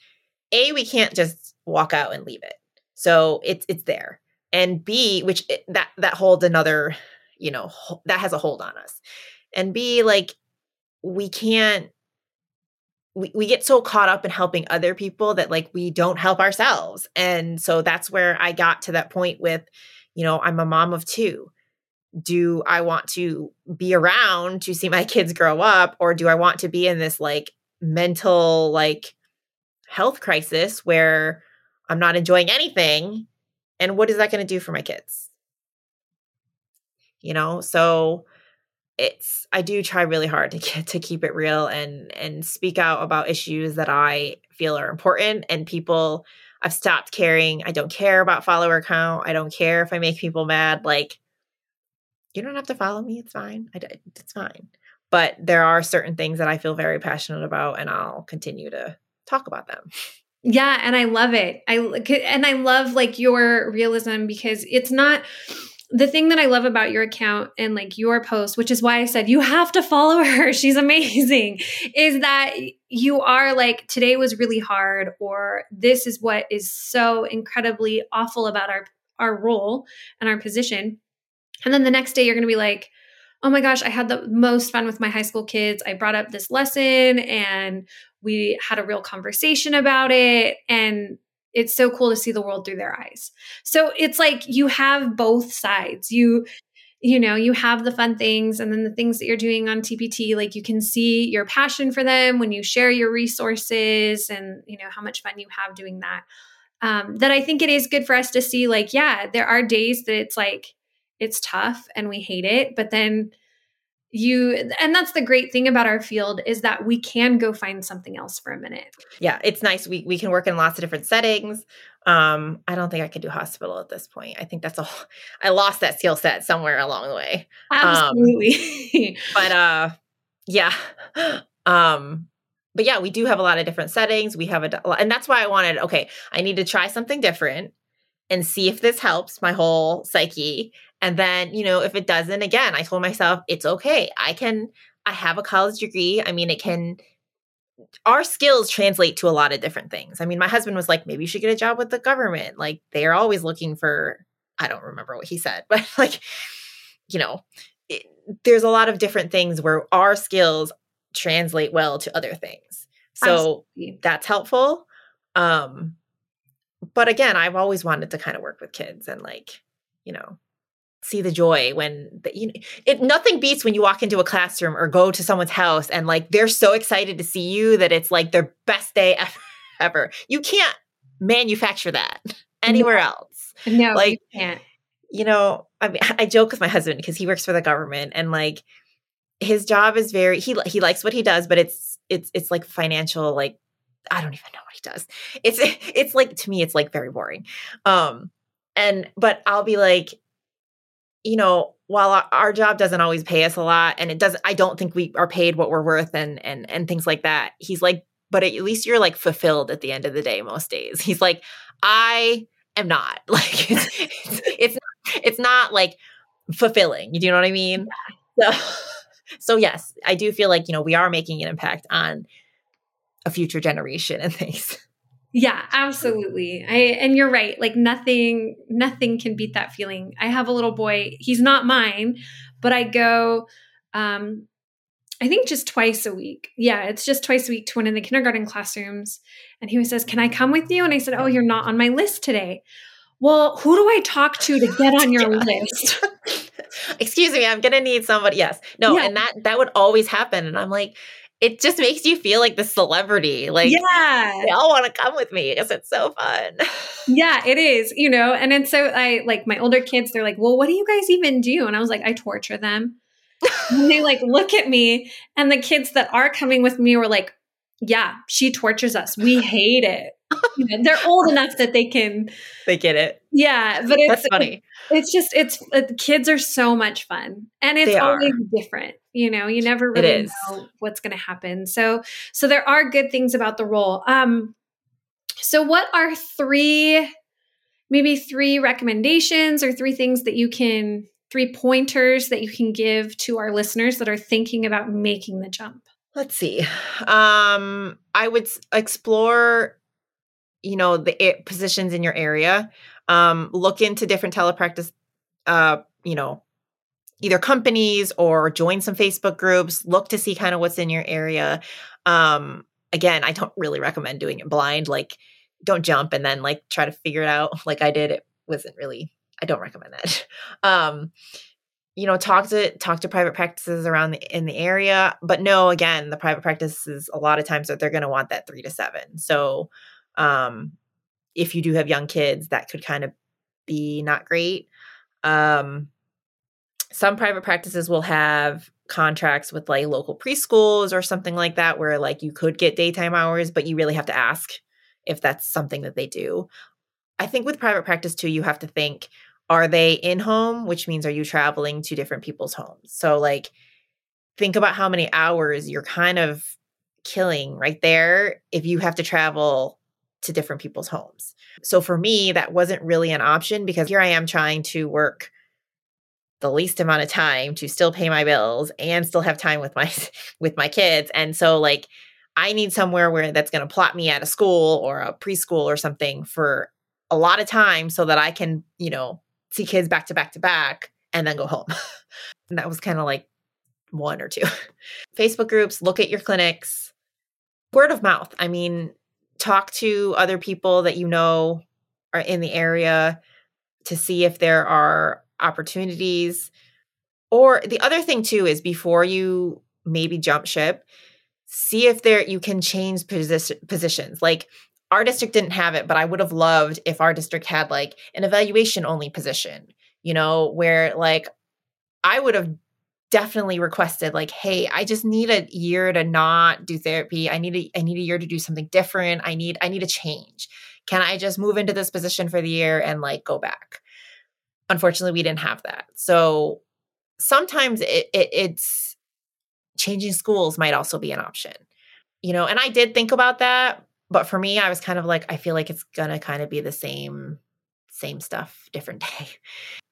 A, we can't just walk out and leave it. So it's it's there. And B, which it, that that holds another, you know, that has a hold on us. And B, like we can't we, we get so caught up in helping other people that like we don't help ourselves. And so that's where I got to that point with, you know, I'm a mom of two do I want to be around to see my kids grow up or do I want to be in this like mental like health crisis where I'm not enjoying anything And what is that going to do for my kids? You know, so it's I do try really hard to get to keep it real and and speak out about issues that I feel are important and people I've stopped caring. I don't care about follower count. I don't care if I make people mad like you don't have to follow me. It's fine. I, it's fine. But there are certain things that I feel very passionate about and I'll continue to talk about them. Yeah, and I love it. I and I love like your realism because it's not the thing that I love about your account and like your post, which is why I said you have to follow her. She's amazing. Is that you are like today was really hard or this is what is so incredibly awful about our our role and our position. And then the next day you're going to be like, "Oh my gosh, I had the most fun with my high school kids. I brought up this lesson and we had a real conversation about it and it's so cool to see the world through their eyes. So it's like you have both sides. You you know, you have the fun things and then the things that you're doing on TPT like you can see your passion for them when you share your resources and you know how much fun you have doing that. Um, that I think it is good for us to see like yeah, there are days that it's like it's tough and we hate it, but then you and that's the great thing about our field is that we can go find something else for a minute. Yeah it's nice. We, we can work in lots of different settings. Um i don't think i could do hospital at this point. I think that's all i lost that skill set somewhere along the way. Absolutely. Um, but uh yeah. Um but yeah we do have a lot of different settings. We have a and that's why i wanted okay i need to try something different and see if this helps my whole psyche and then, you know, if it doesn't, again, I told myself it's okay. I can, I have a college degree. I mean, it can, our skills translate to a lot of different things. I mean, my husband was like, maybe you should get a job with the government. Like, they are always looking for, I don't remember what he said, but like, you know, it, there's a lot of different things where our skills translate well to other things. So Absolutely. that's helpful. Um, but again, I've always wanted to kind of work with kids and like, you know, see the joy when the, you know, it nothing beats when you walk into a classroom or go to someone's house and like they're so excited to see you that it's like their best day ever. You can't manufacture that anywhere no. else. No, like you can't. You know, I mean, I joke with my husband because he works for the government and like his job is very he he likes what he does, but it's it's it's like financial like I don't even know what he does. It's it's like to me it's like very boring. Um and but I'll be like you know, while our, our, job doesn't always pay us a lot and it doesn't I don't think we are paid what we're worth and and and things like that. He's like, but at least you're like fulfilled at the end of the day most days. He's like, I am not. Like it's it's, it's, it's not like fulfilling. You do know what I mean? So so yes, I do feel like, you know, we are making an impact on a future generation and things. Yeah, absolutely. I and you're right. Like nothing nothing can beat that feeling. I have a little boy. He's not mine, but I go um I think just twice a week. Yeah, it's just twice a week to one of the kindergarten classrooms. And he says, Can I come with you? And I said, Oh, you're not on my list today. Well, who do I talk to to get on your list? Excuse me, I'm gonna need somebody. Yes. No, yeah. and that that would always happen. And I'm like, it just makes you feel like the celebrity. Like, yeah, they all want to come with me because it's so fun. yeah, it is, you know. And then so I like my older kids, they're like, well, what do you guys even do? And I was like, I torture them. and they like look at me, and the kids that are coming with me were like, yeah, she tortures us. We hate it. You know, they're old enough that they can they get it. Yeah, but it's That's funny. It's just it's uh, kids are so much fun, and it's always different. You know, you never really know what's going to happen. So, so there are good things about the role. Um, so what are three, maybe three recommendations or three things that you can, three pointers that you can give to our listeners that are thinking about making the jump? Let's see. Um, I would explore, you know, the positions in your area um, look into different telepractice, uh, you know, either companies or join some Facebook groups. Look to see kind of what's in your area. Um, again, I don't really recommend doing it blind. Like, don't jump and then like try to figure it out like I did. It wasn't really. I don't recommend that. Um, you know, talk to talk to private practices around the in the area, but no, again, the private practices a lot of times that they're going to want that three to seven. So, um, if you do have young kids, that could kind of be not great. Um, some private practices will have contracts with like local preschools or something like that where like you could get daytime hours but you really have to ask if that's something that they do. I think with private practice too you have to think are they in home which means are you traveling to different people's homes? So like think about how many hours you're kind of killing right there if you have to travel to different people's homes. So for me that wasn't really an option because here i am trying to work the least amount of time to still pay my bills and still have time with my with my kids and so like i need somewhere where that's going to plot me at a school or a preschool or something for a lot of time so that i can you know see kids back to back to back and then go home. And that was kind of like one or two. Facebook groups look at your clinics. Word of mouth. I mean talk to other people that you know are in the area to see if there are opportunities. Or the other thing too is before you maybe jump ship, see if there you can change posi- positions. Like our district didn't have it, but I would have loved if our district had like an evaluation only position, you know, where like I would have definitely requested like hey i just need a year to not do therapy i need a i need a year to do something different i need i need a change can i just move into this position for the year and like go back unfortunately we didn't have that. So sometimes it, it, it's changing schools might also be an option you know and i did think about that but for me i was kind of like i feel like it's gonna kind of be the same same stuff different day.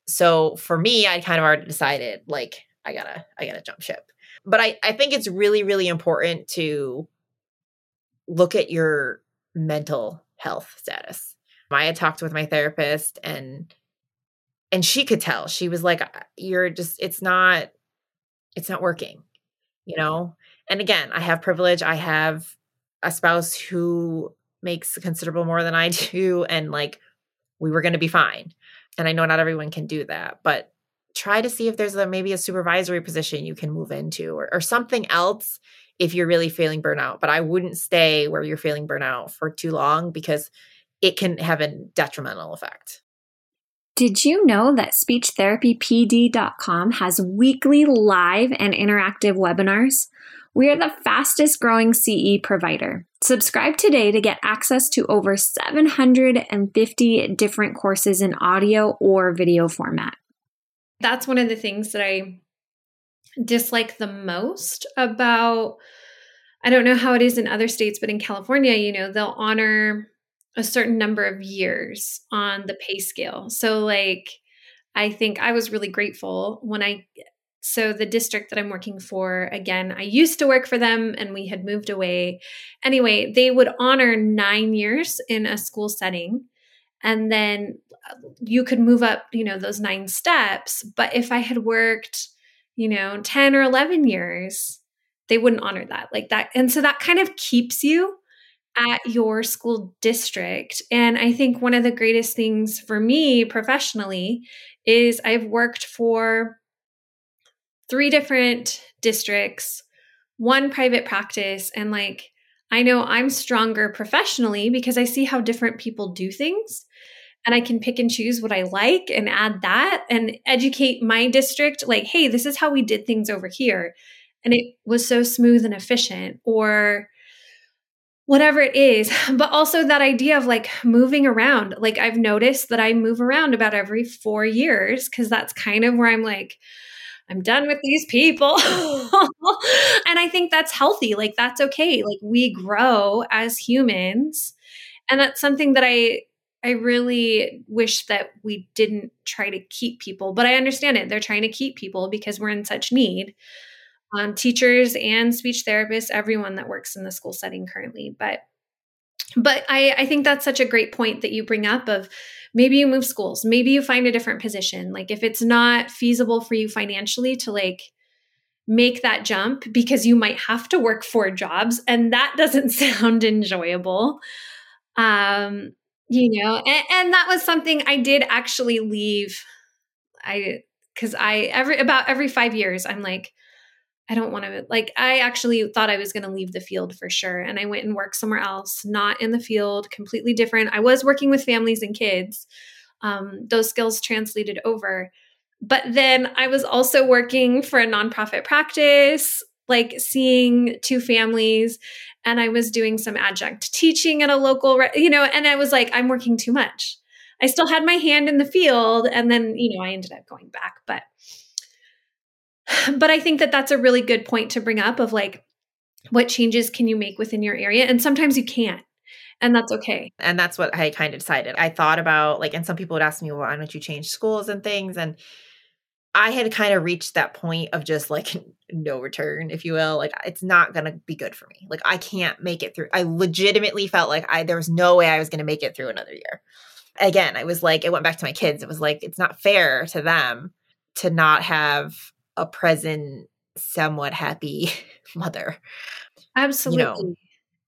So for me i kind of already decided like i gotta i gotta jump ship. But i i think it's really really important to look at your mental health status. I had talked with my therapist and and she could tell she was like you're just it's not it's not working you mm-hmm. know? And again i have privilege i have a spouse who makes considerable more than i do and like we were going to be fine and i know not everyone can do that but try to see if there's a maybe a supervisory position you can move into or, or something else if you're really feeling burnout but i wouldn't stay where you're feeling burnout for too long because it can have a detrimental effect did you know that SpeechTherapyPD.com has weekly live and interactive webinars? We are the fastest growing CE provider. Subscribe today to get access to over 750 different courses in audio or video format. That's one of the things that I dislike the most about I don't know how it is in other states, but in California, you know, they'll honor a certain number of years on the pay scale. So, like, I think I was really grateful when I, so the district that I'm working for, again, I used to work for them and we had moved away. Anyway, they would honor nine years in a school setting. And then uh, you could move up, you know, those nine steps. But if I had worked, you know, 10 or 11 years, they wouldn't honor that like that. And so that kind of keeps you at your school district. And I think one of the greatest things for me professionally is I've worked for three different districts, one private practice, and like I know I'm stronger professionally because I see how different people do things. And I can pick and choose what I like and add that and educate my district like, hey, this is how we did things over here. And it was so smooth and efficient. Or whatever it is, but also that idea of like moving around. Like I've noticed that I move around about every four years because that's kind of where I'm like, I'm done with these people. and I think that's healthy. Like that's okay. Like we grow as humans. And that's something that I I really wish that we didn't try to keep people, but I understand it. They're trying to keep people because we're in such need um, teachers and speech therapists, everyone that works in the school setting currently. But but I, I think that's such a great point that you bring up of maybe you move schools, maybe you find a different position. Like if it's not feasible for you financially to like make that jump because you might have to work four jobs and that doesn't sound enjoyable. Um, you know, and, and that was something I did actually leave. I because I every about every five years, I'm like, I don't want to like I actually thought I was going to leave the field for sure and I went and worked somewhere else not in the field completely different I was working with families and kids um, those skills translated over. But then I was also working for a nonprofit practice, like seeing two families, and I was doing some adjunct teaching at a local, you know, and I was like, I'm working too much. I still had my hand in the field, and then, you know, I ended up going back. But, but I think that that's a really good point to bring up of like, what changes can you make within your area? And sometimes you can't and that's okay. And that's what I kind of decided. I thought about like, and some people would ask me, well, why don't you change schools and things? And I had kind of reached that point of just like no return, if you will. Like it's not gonna be good for me. Like I can't make it through. I legitimately felt like I there was no way I was gonna make it through another year. Again, I was like, it went back to my kids. It was like it's not fair to them to not have a present, somewhat happy mother. Absolutely. You know,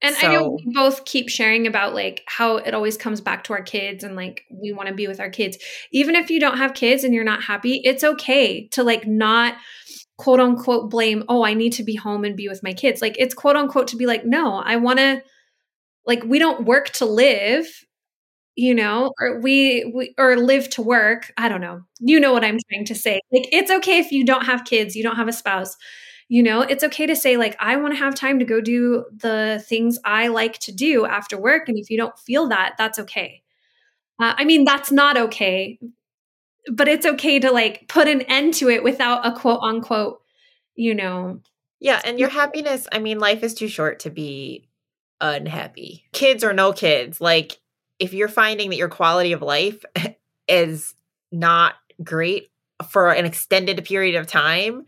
and so, I know we both keep sharing about like how it always comes back to our kids and like we want to be with our kids. Even if you don't have kids and you're not happy, it's okay to like not quote unquote blame, oh, I need to be home and be with my kids. Like it's quote unquote to be like, no, I want to like we don't work to live, you know, or we, we or live to work. I don't know. You know what I'm trying to say. Like it's okay if you don't have kids, you don't have a spouse you know, it's okay to say, like, I want to have time to go do the things I like to do after work. And if you don't feel that, that's okay. Uh, I mean, that's not okay, but it's okay to like put an end to it without a quote unquote, you know. Yeah. And your happiness, I mean, life is too short to be unhappy. Kids or no kids, like, if you're finding that your quality of life is not great for an extended period of time,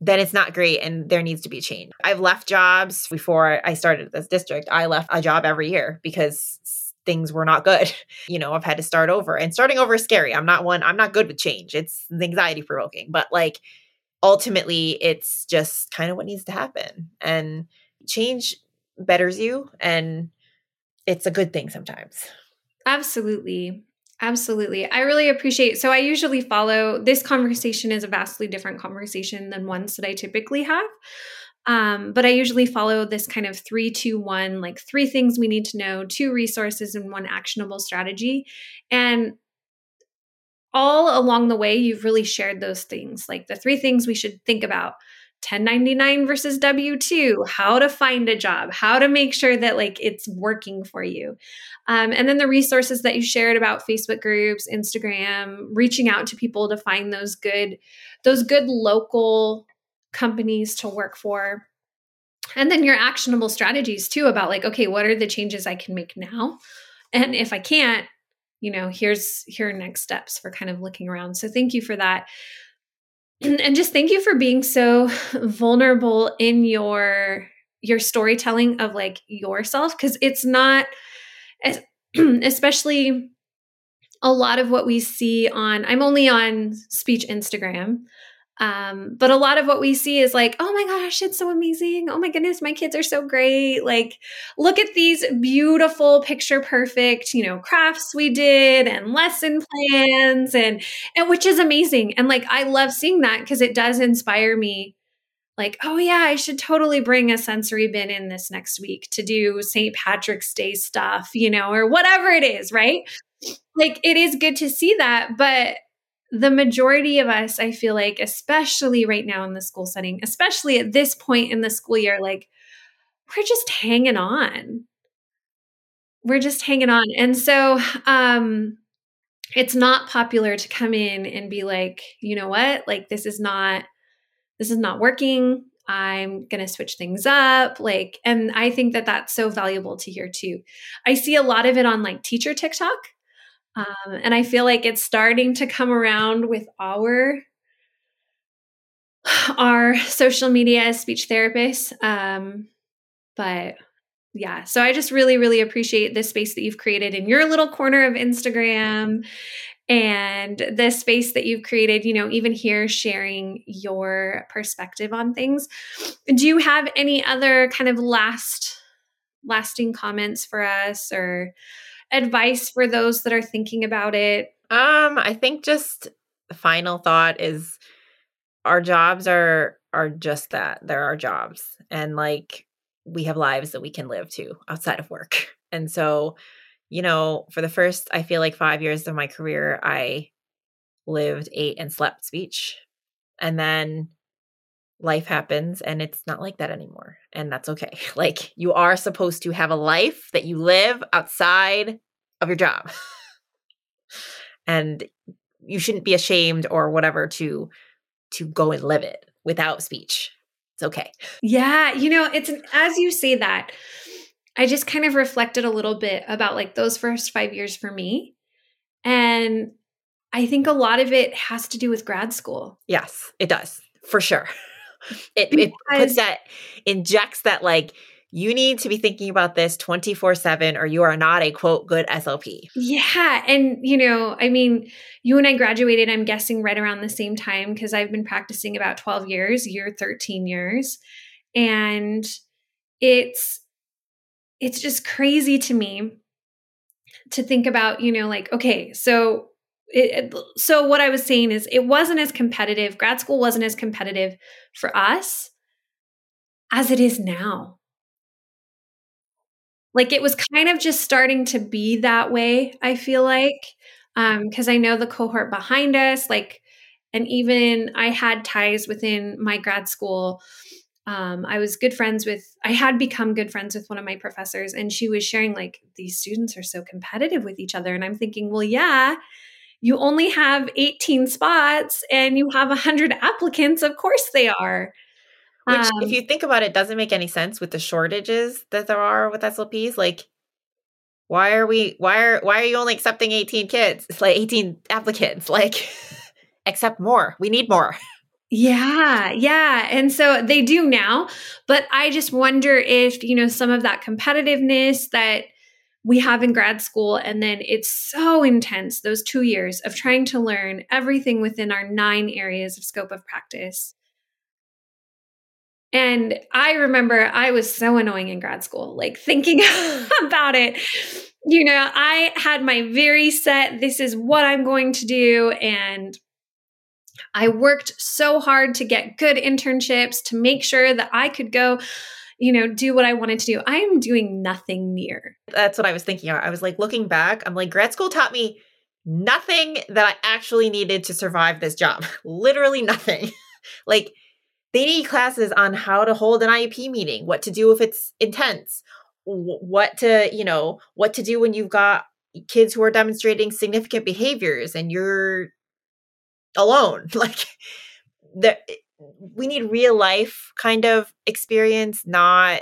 then it's not great and there needs to be change. I've left jobs before I started this district. I left a job every year because things were not good. You know, I've had to start over and starting over is scary. I'm not one, I'm not good with change. It's anxiety provoking, but like ultimately it's just kind of what needs to happen. And change betters you and it's a good thing sometimes. Absolutely. Absolutely. I really appreciate. So I usually follow this conversation is a vastly different conversation than ones that I typically have. Um, but I usually follow this kind of three, two, one, like three things we need to know, two resources, and one actionable strategy. And all along the way, you've really shared those things, like the three things we should think about 1099 versus W 2, how to find a job, how to make sure that like it's working for you. Um, and then the resources that you shared about Facebook groups, Instagram, reaching out to people to find those good, those good local companies to work for. And then your actionable strategies too about like, okay, what are the changes I can make now? And if I can't, you know, here's here are next steps for kind of looking around. So thank you for that and just thank you for being so vulnerable in your your storytelling of like yourself because it's not especially a lot of what we see on i'm only on speech instagram um, but a lot of what we see is like, oh my gosh, it's so amazing. Oh my goodness, my kids are so great. Like, look at these beautiful, picture perfect, you know, crafts we did and lesson plans and and which is amazing. And like I love seeing that because it does inspire me. Like, oh yeah, I should totally bring a sensory bin in this next week to do St. Patrick's Day stuff, you know, or whatever it is, right? Like it is good to see that, but the majority of us, I feel like, especially right now in the school setting, especially at this point in the school year, like we're just hanging on. We're just hanging on. And so um it's not popular to come in and be like, you know what? Like this is not this is not working. I'm going to switch things up. Like, and I think that that's so valuable to hear too. I see a lot of it on like teacher TikTok um, and I feel like it's starting to come around with our our social media as speech therapists. Um, but yeah, so I just really, really appreciate the space that you've created in your little corner of Instagram and the space that you've created, you know, even here sharing your perspective on things. Do you have any other kind of last lasting comments for us or advice for those that are thinking about it? Um, I think just the final thought is our jobs are are just that. They're our jobs. And like we have lives that we can live too outside of work. And so you know, for the first, I feel like five years of my career, I lived, ate, and slept speech. And then life happens and it's not like that anymore. And that's okay. Like you are supposed to have a life that you live outside of your job. and you shouldn't be ashamed or whatever to to go and live it without speech. It's okay. Yeah, you know, it's as you say that, I just kind of reflected a little bit about like those first 5 years for me. And I think a lot of it has to do with grad school. Yes, it does. For sure. It, it puts that injects that like you need to be thinking about this 24 7 or you are not a quote good SLP. Yeah. And, you know, I mean, you and I graduated, I'm guessing, right around the same time because I've been practicing about 12 years, you're 13 years. And it's, it's just crazy to me to think about, you know, like, okay, so it, so what I was saying is it wasn't as competitive. Grad school wasn't as competitive for us as it is now. Like it was kind of just starting to be that way, I feel like. Um, because I know the cohort behind us, like, and even I had ties within my grad school. Um, I was good friends with, I had become good friends with one of my professors, and she was sharing, like, these students are so competitive with each other. And I'm thinking, well, yeah, you only have 18 spots and you have 100 applicants. Of course they are. Which, um, if you think about it, doesn't make any sense with the shortages that there are with SLPs. Like, why are we? Why are why are you only accepting eighteen kids? It's like eighteen applicants. Like, accept more. We need more. Yeah, yeah. And so they do now, but I just wonder if, you know, some of that competitiveness that we have in grad school and then it's so intense those 2 years of trying to learn everything within our 9 areas of scope of practice and I remember I was so annoying in grad school, like thinking about it. You know, I had my very set, this is what I'm going to do. And I worked so hard to get good internships to make sure that I could go, you know, do what I wanted to do. I am doing nothing near. That's what I was thinking. I was like, looking back, I'm like, grad school taught me nothing that I actually needed to survive this job. Literally nothing. like, they need classes on how to hold an IEP meeting, what to do if it's intense, what to, you know, what to do when you've got kids who are demonstrating significant behaviors and you're alone. Like the we need real life kind of experience, not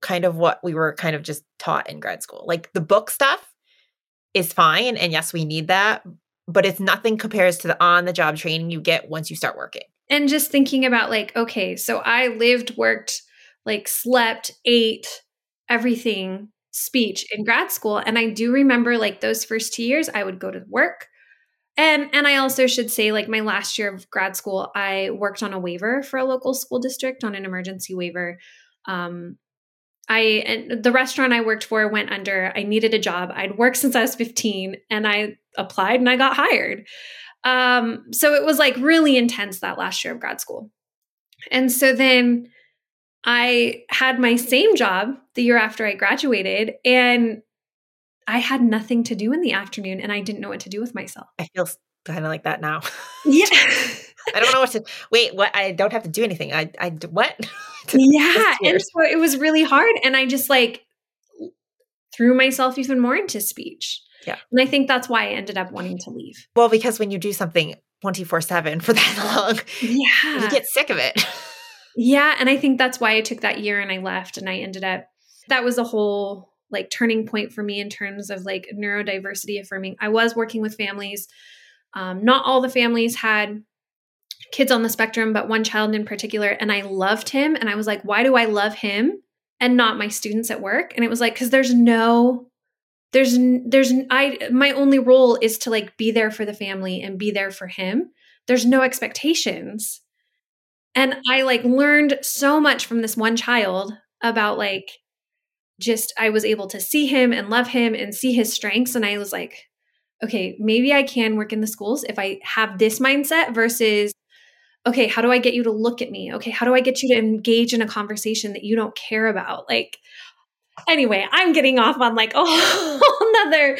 kind of what we were kind of just taught in grad school. Like the book stuff is fine and yes, we need that, but it's nothing compares to the on the job training you get once you start working and just thinking about like okay so i lived worked like slept ate everything speech in grad school and i do remember like those first two years i would go to work and i also should say like my last year of grad school i worked on a waiver for a local school district on an emergency waiver um I and the restaurant I worked for went under. I needed a job. I'd worked since I was 15 and I applied and I got hired. Um, so it was like really intense that last year of grad school. And so then I had my same job the year after I graduated, and I had nothing to do in the afternoon and I didn't know what to do with myself. I feel kind of like that now. Yeah. I don't know what to wait, what I don't have to do anything. I I what? yeah. and so it was really hard. And I just like threw myself even more into speech. Yeah. And I think that's why I ended up wanting to leave. Well, because when you do something 24 7 for that long, yeah. you get sick of it. yeah. And I think that's why I took that year and I left and I ended up, that was a whole like turning point for me in terms of like neurodiversity affirming. I was working with families. Um, not all the families had kids on the spectrum, but one child in particular. And I loved him. And I was like, why do I love him and not my students at work? And it was like, because there's no there's there's i my only role is to like be there for the family and be there for him there's no expectations and i like learned so much from this one child about like just i was able to see him and love him and see his strengths and i was like okay maybe i can work in the schools if i have this mindset versus okay how do i get you to look at me? Okay how do i get you to engage in a conversation that you don't care about? Like anyway, I'm getting off on like a whole nother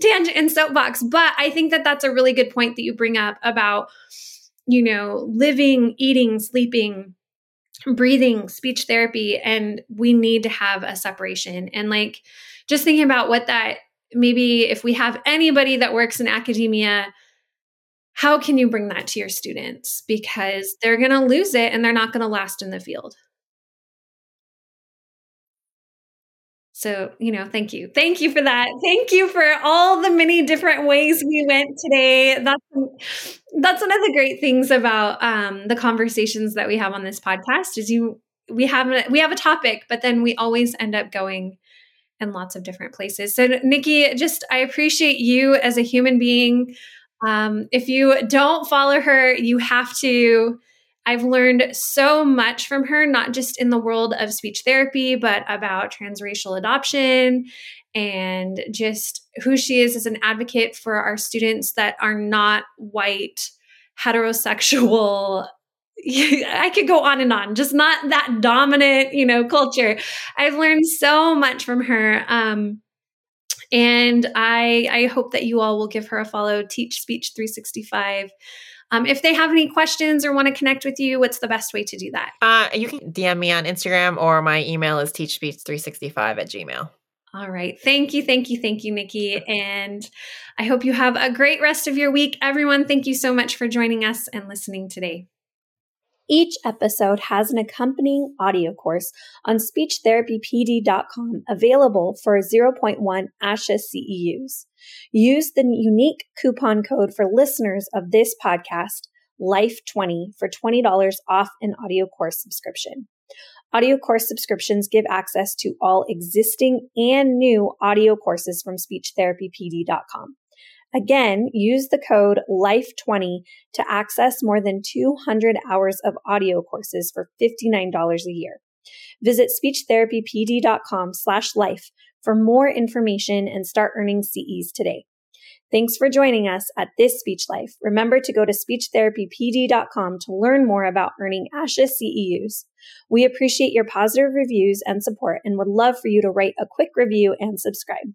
tangent and soapbox, but I think that that's a really good point that you bring up about, you know, living, eating, sleeping, breathing, speech therapy, and we need to have a separation. And like just thinking about what that maybe if we have anybody that works in academia, how can you bring that to your students? Because they're going to lose it and they're not going to last in the field. So, you know, thank you. Thank you for that. Thank you for all the many different ways we went today. That's that's one of the great things about um, the conversations that we have on this podcast is you we have a, we have a topic, but then we always end up going in lots of different places. So, Nikki, just I appreciate you as a human being. Um, if you don't follow her, you have to I've learned so much from her, not just in the world of speech therapy, but about transracial adoption and just who she is as an advocate for our students that are not white, heterosexual. I could go on and on, just not that dominant, you know, culture. I've learned so much from her. Um, and I, I hope that you all will give her a follow. Teach Speech 365 um, if they have any questions or want to connect with you, what's the best way to do that? Uh, you can DM me on Instagram or my email is teachspeech365 at gmail. All right. Thank you. Thank you. Thank you, Nikki. And I hope you have a great rest of your week. Everyone, thank you so much for joining us and listening today. Each episode has an accompanying audio course on speechtherapypd.com available for 0.1 ASHA CEUs. Use the unique coupon code for listeners of this podcast, LIFE20, for $20 off an audio course subscription. Audio course subscriptions give access to all existing and new audio courses from speechtherapypd.com. Again, use the code LIFE20 to access more than 200 hours of audio courses for $59 a year. Visit speechtherapypd.com slash life for more information and start earning CEs today. Thanks for joining us at This Speech Life. Remember to go to speechtherapypd.com to learn more about earning ASHA CEUs. We appreciate your positive reviews and support and would love for you to write a quick review and subscribe.